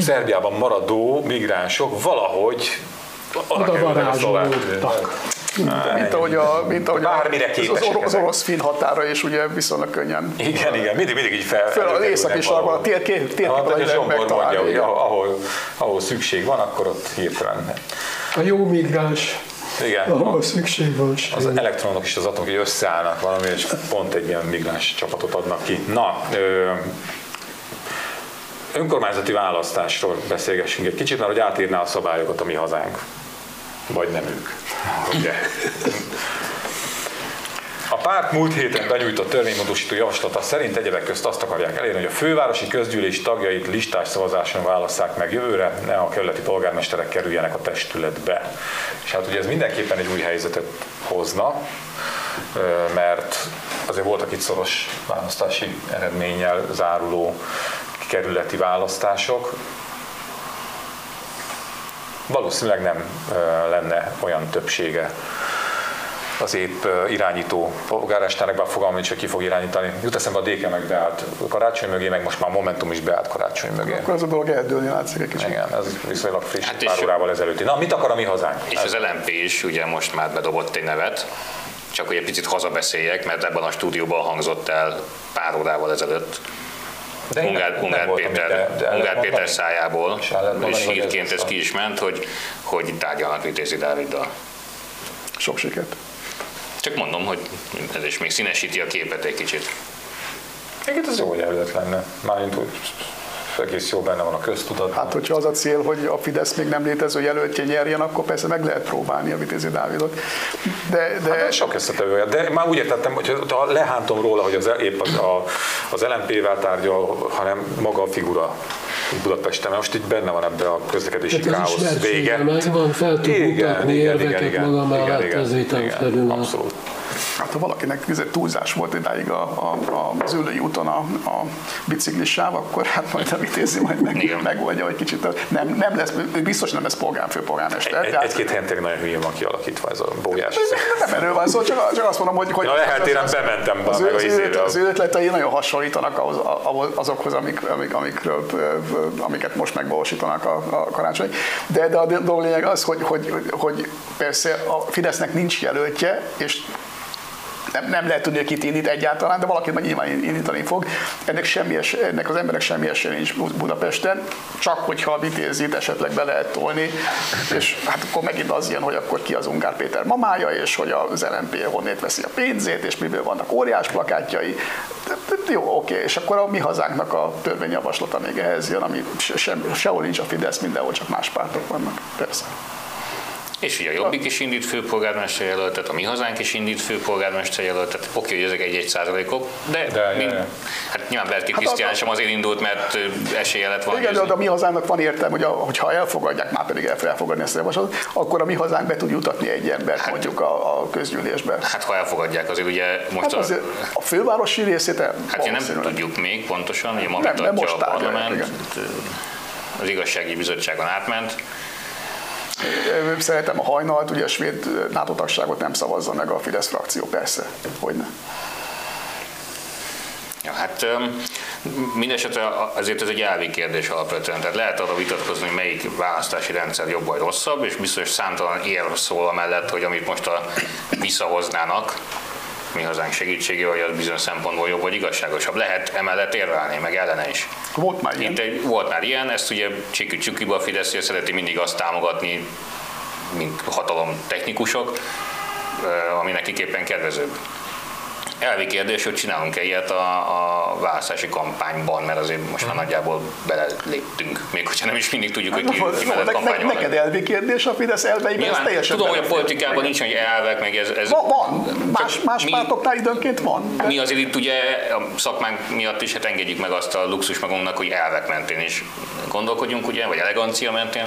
[SPEAKER 1] Szerbiában maradó migránsok valahogy
[SPEAKER 2] oda varázsolódtak.
[SPEAKER 3] Mint ahogy, a, mint ahogy Bármire a, az, az orosz-fin határa is ugye viszonylag könnyen.
[SPEAKER 1] Igen, igen, mindig, mindig így fel.
[SPEAKER 3] Föl az északi sarkban, a tér, tér, tér,
[SPEAKER 1] a Zsombor mondja, hogy ahol, ahol szükség van, akkor ott hirtelen.
[SPEAKER 2] A jó migráns.
[SPEAKER 1] Igen.
[SPEAKER 2] Ahol szükség van.
[SPEAKER 1] Az elektronok és az atomok összeállnak valami, és pont egy ilyen migráns csapatot adnak ki. Na, ö, önkormányzati választásról beszélgessünk egy kicsit, mert hogy átírná a szabályokat a mi hazánk. Vagy nem ők. Ugye? A párt múlt héten benyújtott törvénymódosító javaslata szerint egyebek közt azt akarják elérni, hogy a fővárosi közgyűlés tagjait listás szavazáson válasszák meg jövőre, ne a kerületi polgármesterek kerüljenek a testületbe. És hát ugye ez mindenképpen egy új helyzetet hozna, mert azért voltak itt szoros választási eredménnyel záruló kerületi választások, valószínűleg nem lenne olyan többsége az épp irányító polgármesternek, bár fogalmam nincs, hogy ki fog irányítani. Jut eszembe a DK meg beállt karácsony mögé, meg most már Momentum is beállt karácsony mögé.
[SPEAKER 3] Akkor ez a dolog eldőlni látszik egy kicsit.
[SPEAKER 1] Igen, ez viszonylag friss,
[SPEAKER 4] Hát
[SPEAKER 1] pár órával ezelőtti. Na, mit akar a mi hazánk?
[SPEAKER 4] És az LMP is ugye most már bedobott egy nevet, csak hogy egy picit hazabeszéljek, mert ebben a stúdióban hangzott el pár órával ezelőtt.
[SPEAKER 1] De
[SPEAKER 4] Ungár,
[SPEAKER 1] nem
[SPEAKER 4] Ungár Péter,
[SPEAKER 1] de- de
[SPEAKER 4] Ungár Péter
[SPEAKER 1] mondani?
[SPEAKER 4] szájából,
[SPEAKER 1] És hogy
[SPEAKER 4] hírként ez ki is ment, hogy, hogy tárgyalnak Vitézi Dáviddal.
[SPEAKER 3] Sok sikert.
[SPEAKER 4] Csak mondom, hogy ez is még színesíti a képet egy kicsit.
[SPEAKER 1] Egyébként ez jó jelölt lenne. Mármint, hogy egész jó benne van a köztudatban.
[SPEAKER 3] Hát, hogyha az a cél, hogy a Fidesz még nem létező jelöltje nyerjen, akkor persze meg lehet próbálni a Vitézi Dávidot. De, de,
[SPEAKER 1] Hát sok összetevője, de már úgy értettem, hogy ha lehántom róla, hogy az, épp az, a, az LMP-vel tárgyal, hanem maga a figura Budapesten, mert most itt benne van ebbe a közlekedési
[SPEAKER 2] Tehát az
[SPEAKER 1] káosz vége.
[SPEAKER 2] megvan, fel tud mutatni érveket maga mellett,
[SPEAKER 1] igen,
[SPEAKER 2] ez vitán
[SPEAKER 1] igen,
[SPEAKER 2] felül áll.
[SPEAKER 1] Abszolút.
[SPEAKER 3] Hát ha valakinek ez túlzás volt idáig a, a, az ülői úton a, a biciklis sáv, akkor hát majd a vitézi majd meg,
[SPEAKER 4] Igen.
[SPEAKER 3] megoldja egy kicsit. Nem, nem lesz, ő biztos nem lesz polgár, főpolgármester.
[SPEAKER 1] Egy,
[SPEAKER 3] Tehát-
[SPEAKER 1] egy-két helyen tényleg nagyon hülyén van kialakítva ez a bójás.
[SPEAKER 3] nem erről van szó, csak, csak azt mondom, hogy... hogy
[SPEAKER 1] Na, Lehel téren bementem be
[SPEAKER 3] az,
[SPEAKER 1] meg a
[SPEAKER 3] az,
[SPEAKER 1] izére.
[SPEAKER 3] az ötletei nagyon hasonlítanak ahhoz, azokhoz, amik, amik, amikről, amiket most megvalósítanak a, a karácsony. De, de a dolog lényeg az, hogy, hogy, hogy persze a Fidesznek nincs jelöltje, és nem, nem lehet tudni, hogy kit indít egyáltalán, de valaki majd nyilván indítani fog. Ennek, semmi es, ennek az emberek semmi esélye nincs Budapesten, csak hogyha a vitézit esetleg be lehet tolni, és hát akkor megint az jön, hogy akkor ki az Ungár Péter mamája, és hogy az LNP honnét veszi a pénzét, és miből vannak óriás plakátjai. De, de, jó, oké, és akkor a mi hazánknak a törvényjavaslata még ehhez jön, ami se, sem, sehol nincs a Fidesz, mindenhol csak más pártok vannak. Persze.
[SPEAKER 4] És ugye a Jobbik is indít főpolgármester jelöltet, a mi hazánk is indít főpolgármester jelöltet. Oké, hogy ezek egy-egy százalékok, de,
[SPEAKER 1] De,
[SPEAKER 4] mind, hát nyilván Berki
[SPEAKER 3] Hát
[SPEAKER 4] Krisztián sem azért indult, mert esélye lett volna
[SPEAKER 3] Igen, de a mi hazánknak van értelme, hogy a, hogyha elfogadják, már pedig el elfogadni ezt a javaslatot, akkor a mi hazánk be tud jutatni egy embert
[SPEAKER 4] Hát-
[SPEAKER 3] mondjuk a, a közgyűlésbe.
[SPEAKER 4] Hát ha elfogadják, azért ugye most
[SPEAKER 3] Hát
[SPEAKER 4] a,
[SPEAKER 3] azért a fővárosi részét el,
[SPEAKER 4] Hát nem tudjuk még pontosan, hogy ma
[SPEAKER 3] Nem, nem most
[SPEAKER 4] a parlament, az igazságügyi bizottságon átment.
[SPEAKER 3] Szeretem a hajnalt, ugye a svéd NATO nem szavazza meg a Fidesz frakció, persze, hogy ne.
[SPEAKER 4] Ja, hát mindesetre azért ez egy elvi kérdés alapvetően. Tehát lehet arra vitatkozni, hogy melyik választási rendszer jobb vagy rosszabb, és biztos számtalan érv szól amellett, hogy amit most a visszahoznának, mi hazánk segítségével, hogy az bizonyos szempontból jobb vagy igazságosabb. Lehet emellett érvelni, meg ellene is.
[SPEAKER 3] Volt már ilyen.
[SPEAKER 4] Itt egy, volt már ilyen, ezt ugye Csiki Csukiba a Fidesz szereti mindig azt támogatni, mint hatalom technikusok, ami nekik kedvezőbb. Elvi kérdés, hogy csinálunk-e ilyet a, a választási kampányban, mert azért most már nagyjából beleléptünk, még hogyha nem is mindig tudjuk, hogy ki, ki mellett
[SPEAKER 3] Ne, ne, neked elvi kérdés a Fidesz elveiben, ez
[SPEAKER 4] Nyilván
[SPEAKER 3] teljesen
[SPEAKER 4] tudom, hogy a politikában nincs hogy elvek, meg ez, ez
[SPEAKER 3] Van, Más, más
[SPEAKER 4] mi-
[SPEAKER 3] pártoknál időnként van. De
[SPEAKER 4] mi azért itt ugye a szakmánk miatt is hát engedjük meg azt a luxus magunknak, hogy elvek mentén is gondolkodjunk, ugye, vagy elegancia mentén.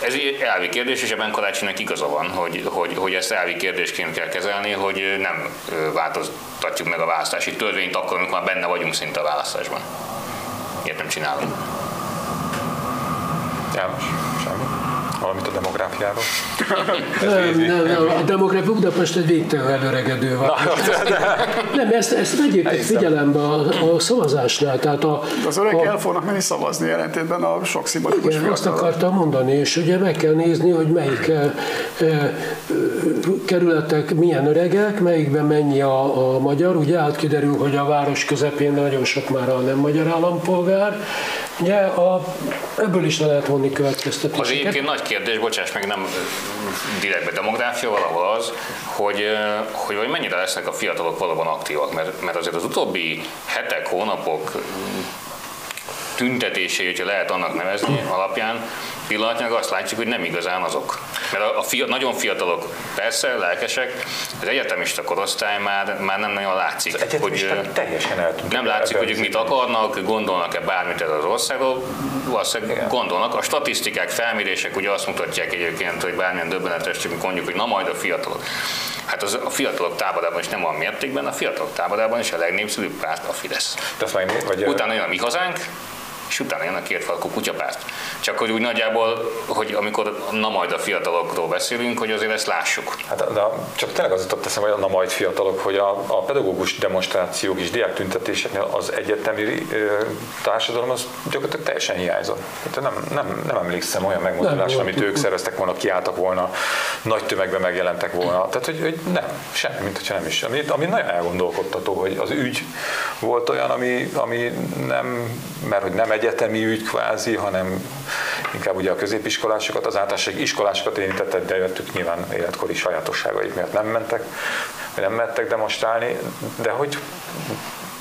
[SPEAKER 4] Ez elvi kérdés, és ebben Karácsonynak igaza van, hogy, hogy, hogy ezt elvi kérdésként kell kezelni, hogy nem változtatjuk meg a választási törvényt akkor, amikor már benne vagyunk szinte a választásban. Ilyet nem csinálunk.
[SPEAKER 1] János, semmi? Valamit a demográfiáról?
[SPEAKER 2] Nem, nem, nem, a demográfia Budapest egy végtelen előregedő van. Nem, ezt, ezt vegyétek figyelembe a, a szavazásnál. Tehát a,
[SPEAKER 3] az öreg
[SPEAKER 2] a,
[SPEAKER 3] el fognak menni szavazni jelentétben a sok szimbolikus
[SPEAKER 2] igen, azt akartam mondani, és ugye meg kell nézni, hogy melyik e, e, kerületek milyen öregek, melyikben mennyi a, a magyar. Ugye átkiderül, hogy a város közepén nagyon sok már a nem magyar állampolgár. Ugye a, ebből is le lehet vonni
[SPEAKER 4] Az
[SPEAKER 2] következtetéseket.
[SPEAKER 4] egyébként nagy kérdés, bocsáss meg, nem direktbe demográfia valahol az, hogy, hogy vagy mennyire lesznek a fiatalok valóban aktívak, mert, mert azért az utóbbi hetek, hónapok tüntetései, hogyha lehet annak nevezni alapján, pillanatnyilag azt látjuk, hogy nem igazán azok. Mert a, a fia, nagyon fiatalok persze, lelkesek, az egyetemista korosztály már, már nem nagyon látszik, hogy
[SPEAKER 1] Egyetemisták
[SPEAKER 4] ö,
[SPEAKER 1] teljesen eltűnt.
[SPEAKER 4] nem látszik, hogy ők
[SPEAKER 1] az
[SPEAKER 4] mit akarnak, gondolnak-e bármit erről az országról, valószínűleg
[SPEAKER 1] Igen.
[SPEAKER 4] gondolnak. A statisztikák, felmérések ugye azt mutatják egyébként, hogy bármilyen döbbenetes, csak mondjuk, hogy na majd a fiatalok. Hát az a fiatalok táborában is nem van mértékben, a fiatalok táborában is a legnépszerűbb párt a Fidesz.
[SPEAKER 1] Te azt megnéz, vagy
[SPEAKER 4] Utána jön a mi hazánk, és utána jön a kétfalkú kutyapárt. Csak hogy úgy nagyjából, hogy amikor na majd a fiatalokról beszélünk, hogy azért ezt lássuk.
[SPEAKER 1] Hát, de csak tényleg az jutott eszembe, hogy na majd fiatalok, hogy a, a pedagógus demonstrációk és diák tüntetéseknél az egyetemi társadalom az gyakorlatilag teljesen hiányzott. Hát nem, nem, nem emlékszem olyan megmozdulásra, amit ők szerveztek volna, kiálltak volna, nagy tömegben megjelentek volna. Tehát, hogy, hogy nem, semmi, mint hogyha nem is. Ami, ami nagyon elgondolkodtató, hogy az ügy volt olyan, ami, ami nem, mert hogy nem egyetemi ügy kvázi, hanem inkább ugye a középiskolásokat, az általános iskolásokat érintette, de jöttük nyilván életkori sajátosságaik miatt nem mentek, nem mentek demonstrálni, de hogy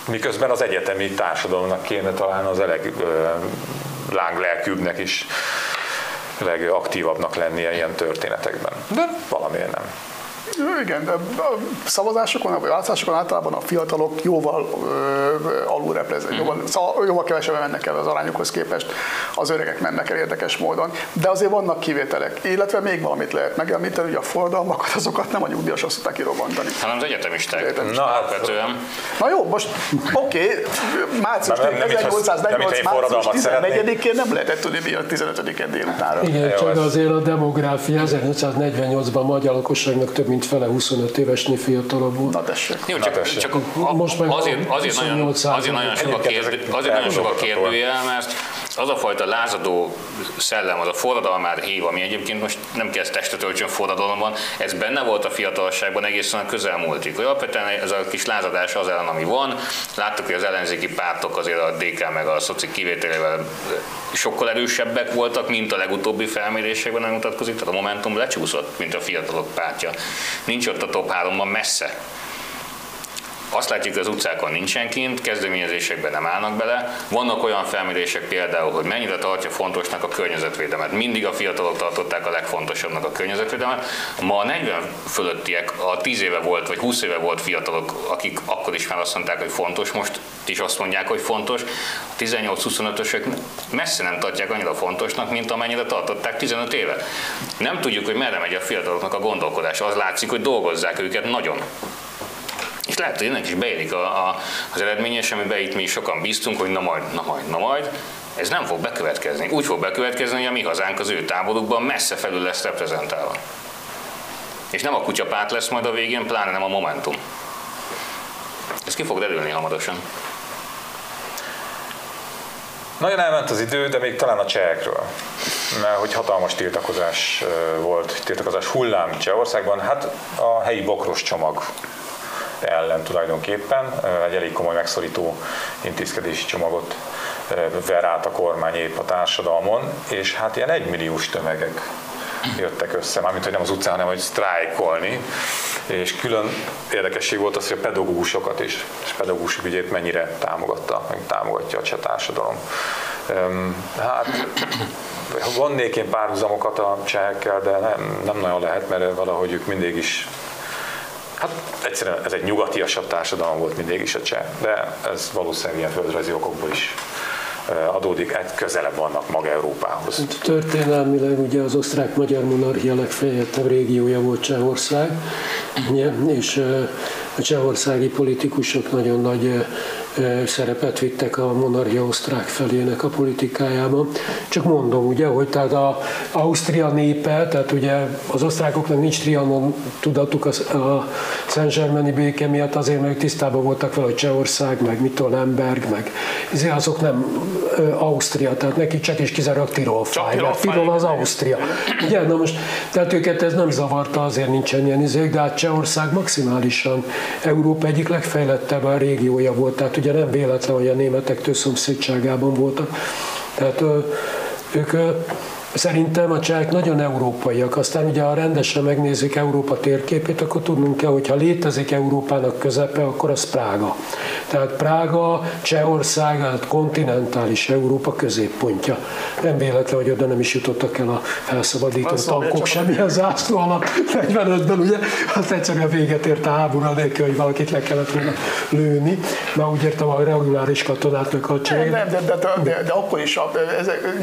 [SPEAKER 1] miközben az egyetemi társadalomnak kéne talán az eleg lánglelkűbbnek is legaktívabbnak lennie ilyen történetekben. De valamiért nem.
[SPEAKER 3] Igen, de a szavazásokon, vagy választásokon általában a fiatalok jóval alul reprezent, jóval, szóval jóval kevesebben mennek el az arányokhoz képest, az öregek mennek el érdekes módon. De azért vannak kivételek, illetve még valamit lehet megemlíteni, hogy a forradalmakat azokat nem a nyugdíjasok szokták kirobbantani.
[SPEAKER 4] Hanem az egyetemisták. Na, alapvetően.
[SPEAKER 3] Na jó, most oké, okay, március 1848. március 14-én nem lehetett tudni, mi a 15-én délutánra.
[SPEAKER 2] Igen, csak azért a demográfia 1848-ban magyar lakosságnak több mint fele 25 évesnél fiatalabb volt.
[SPEAKER 3] Na tessék.
[SPEAKER 4] Jó, csak, tessék. csak a, Most meg azért, azért, nagyon, azért, nagyon sok a kérdő, azért nagyon sok a kérdőjel, mert az a fajta lázadó szellem, az a forradalmár hív, ami egyébként most nem kell testet öltsön forradalomban, ez benne volt a fiatalságban egészen a közelmúltig. Hogy alapvetően ez a kis lázadás az ellen, ami van. Láttuk, hogy az ellenzéki pártok azért a DK meg a szoci kivételével sokkal erősebbek voltak, mint a legutóbbi felmérésekben nem mutatkozik, tehát a Momentum lecsúszott, mint a fiatalok pártja. Nincs ott a top 3-ban messze azt látjuk, hogy az utcákon nincsen kint, kezdeményezésekben nem állnak bele. Vannak olyan felmérések például, hogy mennyire tartja fontosnak a környezetvédelmet. Mindig a fiatalok tartották a legfontosabbnak a környezetvédelmet. Ma a 40 fölöttiek, a 10 éve volt, vagy 20 éve volt fiatalok, akik akkor is már azt mondták, hogy fontos, most is azt mondják, hogy fontos. A 18-25-ösök messze nem tartják annyira fontosnak, mint amennyire tartották 15 éve. Nem tudjuk, hogy merre megy a fiataloknak a gondolkodás. Az látszik, hogy dolgozzák őket nagyon és lehet, hogy ennek is beérik a, a, az eredményes, amiben itt mi sokan bíztunk, hogy na majd, na majd, na majd, ez nem fog bekövetkezni. Úgy fog bekövetkezni, hogy a mi hazánk az ő táborukban messze felül lesz reprezentálva. És nem a kutyapárt lesz majd a végén, pláne nem a Momentum. Ez ki fog derülni hamarosan.
[SPEAKER 1] Nagyon elment az idő, de még talán a csehekről. Mert hogy hatalmas tiltakozás volt, tiltakozás hullám Csehországban, hát a helyi bokros csomag ellen tulajdonképpen egy elég komoly megszorító intézkedési csomagot ver át a kormány épp a társadalmon, és hát ilyen egymilliós tömegek jöttek össze, mármint, hogy nem az utcán, hanem hogy sztrájkolni, és külön érdekesség volt az, hogy a pedagógusokat is, és pedagógusok ügyét mennyire támogatta, meg támogatja a cseh társadalom. Hát vonnék én párhuzamokat a csehekkel, de nem, nem nagyon lehet, mert valahogy ők mindig is Hát egyszerűen ez egy nyugatiasabb társadalom volt mindig is a cseh, de ez valószínűleg ilyen földrajzi okokból is adódik, hát közelebb vannak maga Európához.
[SPEAKER 2] Hát történelmileg ugye az osztrák-magyar monarchia legfejlettebb régiója volt Csehország, és a csehországi politikusok nagyon nagy szerepet vittek a monarchia osztrák felének a politikájában. Csak mondom, ugye, hogy tehát a Ausztria népe, tehát ugye az osztrákoknak nincs Trianon tudatuk a, a Szent-Zsermeni béke miatt, azért mert tisztában voltak vele, hogy Csehország, meg mit Lemberg, meg izé, azok nem Ausztria, tehát neki csak is kizárólag Tirolfáj, mert Tirol az Ausztria. Ugye, na most, tehát őket ez nem zavarta, azért nincsen ilyen izék, de hát Csehország maximálisan Európa egyik legfejlettebb a régiója volt, tehát ugye nem véletlen, hogy a németek szomszédságában voltak. Tehát ők Szerintem a csehek nagyon európaiak. Aztán ugye, ha rendesen megnézzük Európa térképét, akkor tudnunk kell, hogy ha létezik Európának közepe, akkor az Prága. Tehát Prága, Csehország, hát kontinentális Európa középpontja. Nem véletlen, hogy oda nem is jutottak el a felszabadító tankok semmilyen zászló alatt 45-ben, ugye? Az egyszerűen véget ért a háború nélkül, hogy valakit le kellett volna lőni. Már úgy értem a reguláris katonátnak a cseh.
[SPEAKER 3] Nem, de, de, de, de, de, akkor is,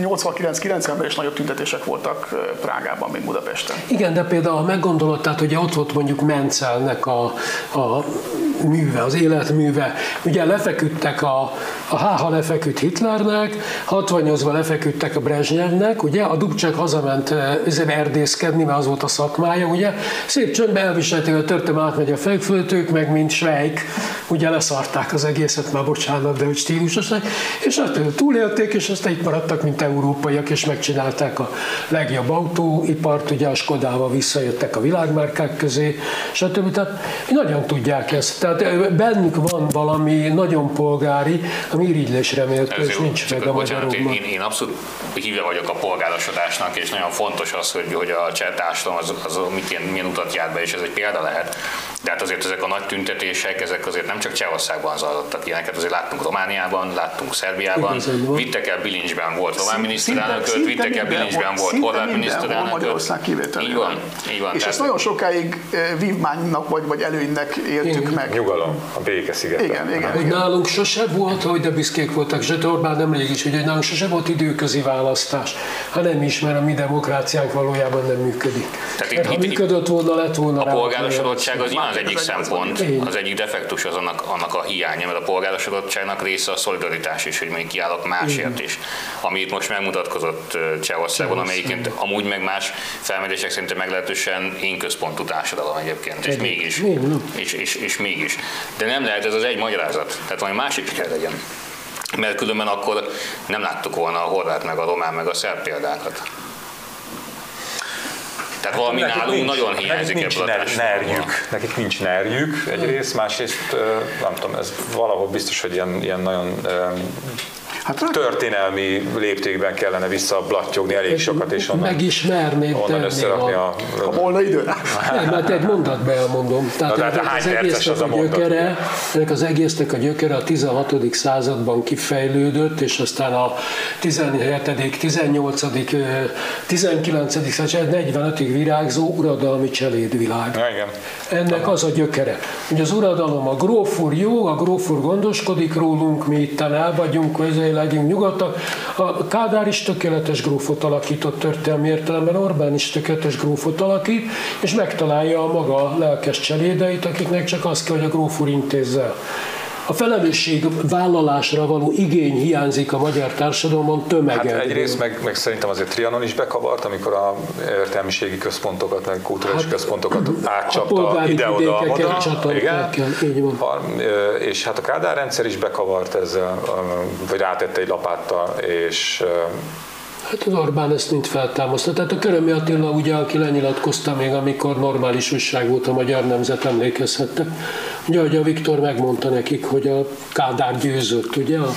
[SPEAKER 3] 89-90-ben is nagyobb tüntetések voltak Prágában, mint Budapesten.
[SPEAKER 2] Igen, de például meggondolod, tehát ugye ott volt mondjuk Mencelnek a, a műve, az életműve. Ugye lefeküdtek a, a HH lefeküdt Hitlernek, 68-ban lefeküdtek a Brezsnyevnek, ugye, a Dubcsek hazament erdészkedni, mert az volt a szakmája, ugye, szép csöndben elviselték, a törtem átmegy a fejföltők, meg mint Svejk, ugye leszarták az egészet, már bocsánat, de hogy stílusosak, és azt túlélték, és aztán itt maradtak, mint európaiak, és megcsinálták a legjobb autóipart, ugye a Skodával visszajöttek a világmárkák közé, stb. Tehát nagyon tudják ezt. Tehát bennük van valami nagyon polgári, ami irigylésre méltó, és nincs meg a magyarokban.
[SPEAKER 4] Én, én abszolút híve vagyok a polgárosodásnak, és nagyon fontos az, hogy, hogy a cseh társadalom az, az, milyen, milyen utat járt be, és ez egy példa lehet. De hát azért ezek a nagy tüntetések, ezek azért nem csak Csehországban zajlottak ilyeneket, azért láttunk Romániában, láttunk Szerbiában, vittek el bilincsben volt román miniszterelnököt, vittek el bilincsben volt horvát miniszterelnököt.
[SPEAKER 3] Magyarország kivételével.
[SPEAKER 4] Így van, így van.
[SPEAKER 3] És ezt nagyon sokáig eh, vívmánynak vagy, vagy előnynek éltük meg.
[SPEAKER 1] Nyugalom, a béke szigete.
[SPEAKER 3] Igen, igen,
[SPEAKER 2] hogy
[SPEAKER 3] igen.
[SPEAKER 2] nálunk sose volt, hogy de büszkék voltak, Zsete Orbán nemrég is, hogy nálunk sose volt időközi választás. Ha nem is, mert a mi demokráciánk valójában nem működik. Tehát itt, ha itt, működött volna, lett volna
[SPEAKER 4] A polgárosodottság az az egyik szempont, az egyik defektus az annak, annak a hiánya, mert a polgárosodottságnak része a szolidaritás is, hogy még kiállok másért is. Ami itt most megmutatkozott Csehországban, amelyiként amúgy meg más felmérések szerint meglehetősen én központú társadalom egyébként, és mégis, és, és, és mégis. De nem lehet ez az egy magyarázat, tehát valami másik is kell legyen. Mert különben akkor nem láttuk volna a horvát, meg a román, meg a szerb példákat. Tehát valami nekik nálunk nincs, nagyon hiányzik
[SPEAKER 1] nekik nincs ebből a nerjük, Nekik nincs nerjük egyrészt, másrészt nem tudom, ez valahol biztos, hogy ilyen, ilyen nagyon Hát, történelmi léptékben kellene visszablattyogni elég sokat, és onnan,
[SPEAKER 2] megismerni,
[SPEAKER 1] onnan összerakni a...
[SPEAKER 3] Ha volna idő
[SPEAKER 2] Nem, mert egy mondatban elmondom.
[SPEAKER 1] Tehát Na, de hát az egésznek a, a gyökere,
[SPEAKER 2] ennek az egésznek a gyökere a 16. században kifejlődött, és aztán a 17., 18., 19. század, 45-ig virágzó uradalmi cselédvilág.
[SPEAKER 1] Ja, igen.
[SPEAKER 2] Ennek az a gyökere. Ugye az uradalom, a grófur jó, a grófur gondoskodik rólunk, mi itt el vagyunk, legyünk nyugodtak. A Kádár is tökéletes grófot alakított történelmi értelemben, Orbán is tökéletes grófot alakít, és megtalálja a maga lelkes cselédeit, akiknek csak az kell, hogy a grófur intézze a felelősség vállalásra való igény hiányzik a magyar társadalomban tömegen.
[SPEAKER 1] Hát egyrészt meg, meg szerintem azért Trianon is bekavart, amikor a értelmiségi központokat, meg kulturális hát, központokat átcsapta ide-oda.
[SPEAKER 2] Igen, így van.
[SPEAKER 1] És hát a Kádár rendszer is bekavart ezzel, vagy rátette egy lapáttal, és
[SPEAKER 2] Hát az Orbán ezt mind feltámasztott. Tehát a Körömi Attila, ugye, aki lenyilatkozta még, amikor normális újság volt a Magyar Nemzet, emlékezhettek. Ugye, hogy a Viktor megmondta nekik, hogy a Kádár győzött, ugye, a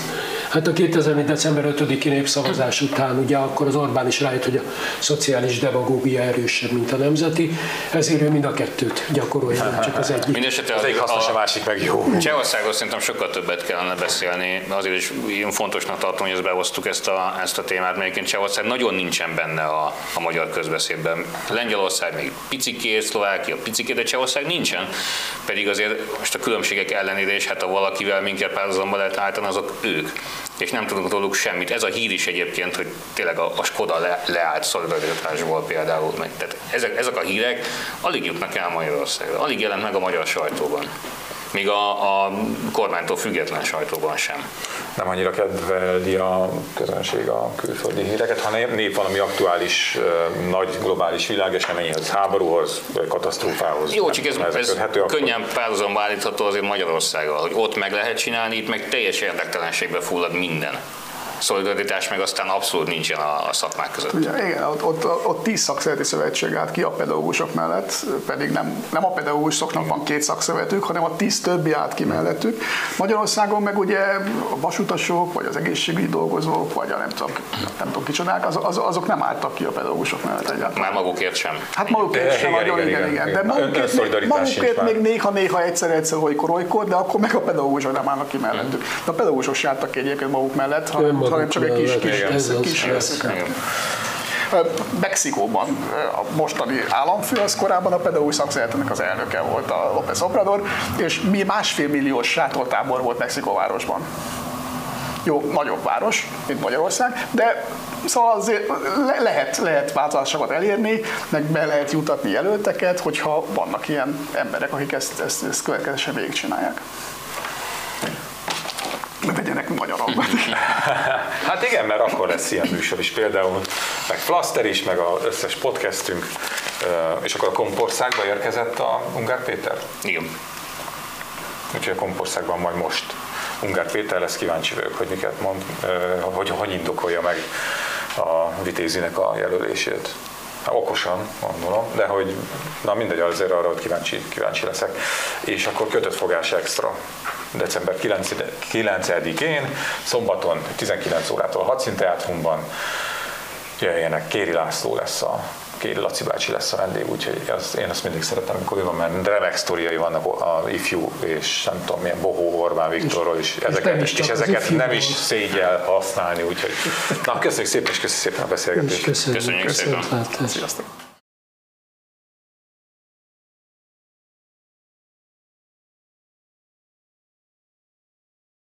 [SPEAKER 2] Hát a 2004. december 5-i népszavazás után ugye akkor az Orbán is rájött, hogy a szociális demagógia erősebb, mint a nemzeti, ezért ő mind a kettőt gyakorolja, csak az egyik.
[SPEAKER 1] Mindenesetre az egyik hasznos, a, a másik meg jó.
[SPEAKER 4] Csehországról szerintem sokkal többet kellene beszélni, azért is én fontosnak tartom, hogy ezt behoztuk ezt a, ezt a témát, mert egyébként Csehország nagyon nincsen benne a, a magyar közbeszédben. Lengyelország még picikét, Szlovákia picikét, de Csehország nincsen. Pedig azért most a különbségek ellenére, és hát ha valakivel minket párhuzamba lehet állítani, azok ők és nem tudunk róluk semmit. Ez a hír is egyébként, hogy tényleg a, a Skoda le, leállt szolidaritásból például. Meg. Tehát ezek, ezek a hírek alig jutnak el Magyarországra, alig jelent meg a magyar sajtóban míg a, a kormánytól független sajtóban sem.
[SPEAKER 1] Nem annyira kedveli a közönség a külföldi híreket, hanem nép valami aktuális, nagy globális világeseményhez, háborúhoz, katasztrófához.
[SPEAKER 4] Jó, csak ez, ez könnyen párhuzamba állítható azért Magyarországgal, hogy ott meg lehet csinálni, itt meg teljes érdektelenségbe fullad minden szolidaritás meg aztán abszolút nincsen a, a szakmák között.
[SPEAKER 3] Ugye, igen, ott, ott, ott tíz szakszereti szövetség állt ki a pedagógusok mellett, pedig nem, nem a pedagógusoknak van két szakszövetük, hanem a tíz többi állt ki mellettük. Magyarországon meg ugye a vasutasok, vagy az egészségügyi dolgozók, vagy a nem tudom, nem tudom kicsodák, az, az, azok nem álltak ki a pedagógusok mellett egyáltalán.
[SPEAKER 4] Már magukért sem.
[SPEAKER 3] Hát magukért sem, nagyon igen, igen, igen, igen. De magukért, még, magukért még néha-néha egyszer-egyszer olykor, olykor, de akkor meg a pedagógusok nem állnak ki mellettük. De a pedagógusok se álltak ki egyébként maguk mellett, hanem hanem csak egy kis, kis, kis, kis Mexikóban a mostani államfő, az korábban a pedagógus szakszeretetnek az elnöke volt a López Obrador, és mi másfél milliós sátortábor volt Mexikóvárosban. Jó, nagyobb város, mint Magyarország, de szóval azért le- lehet, lehet változásokat elérni, meg be lehet jutatni jelölteket, hogyha vannak ilyen emberek, akik ezt, ezt, ezt következősen végigcsinálják vegyenek, magyarom. [LAUGHS]
[SPEAKER 1] Hát igen, mert akkor lesz ilyen műsor is például, meg Flaster is, meg az összes podcastünk, és akkor a Kompországba érkezett a Ungár Péter?
[SPEAKER 4] Igen.
[SPEAKER 1] Úgyhogy a Kompországban majd most Ungár Péter lesz, kíváncsi vagyok, hogy miket mond, hogy hogy indokolja meg a Vitézinek a jelölését. Hát okosan, gondolom, de hogy, na mindegy, azért arra hogy kíváncsi, kíváncsi leszek. És akkor kötött fogás extra december 9-én, szombaton 19 órától a Hadszín Teátrumban jöjjenek, Kéri László lesz a Kéri Laci bácsi lesz a vendég, úgyhogy az, én azt mindig szeretem, amikor ő van, mert remek sztoriai vannak a ifjú, és nem tudom milyen Bohó Orbán Viktorról is, ezeket,
[SPEAKER 2] nem is
[SPEAKER 1] és ezeket nem is szégyel használni, úgyhogy na, köszönjük szépen, és köszönjük szépen a
[SPEAKER 2] És
[SPEAKER 1] beszélgetést.
[SPEAKER 2] köszönjük.
[SPEAKER 4] Köszönjük szépen.
[SPEAKER 2] Viszontlátásra.
[SPEAKER 3] Sziasztok!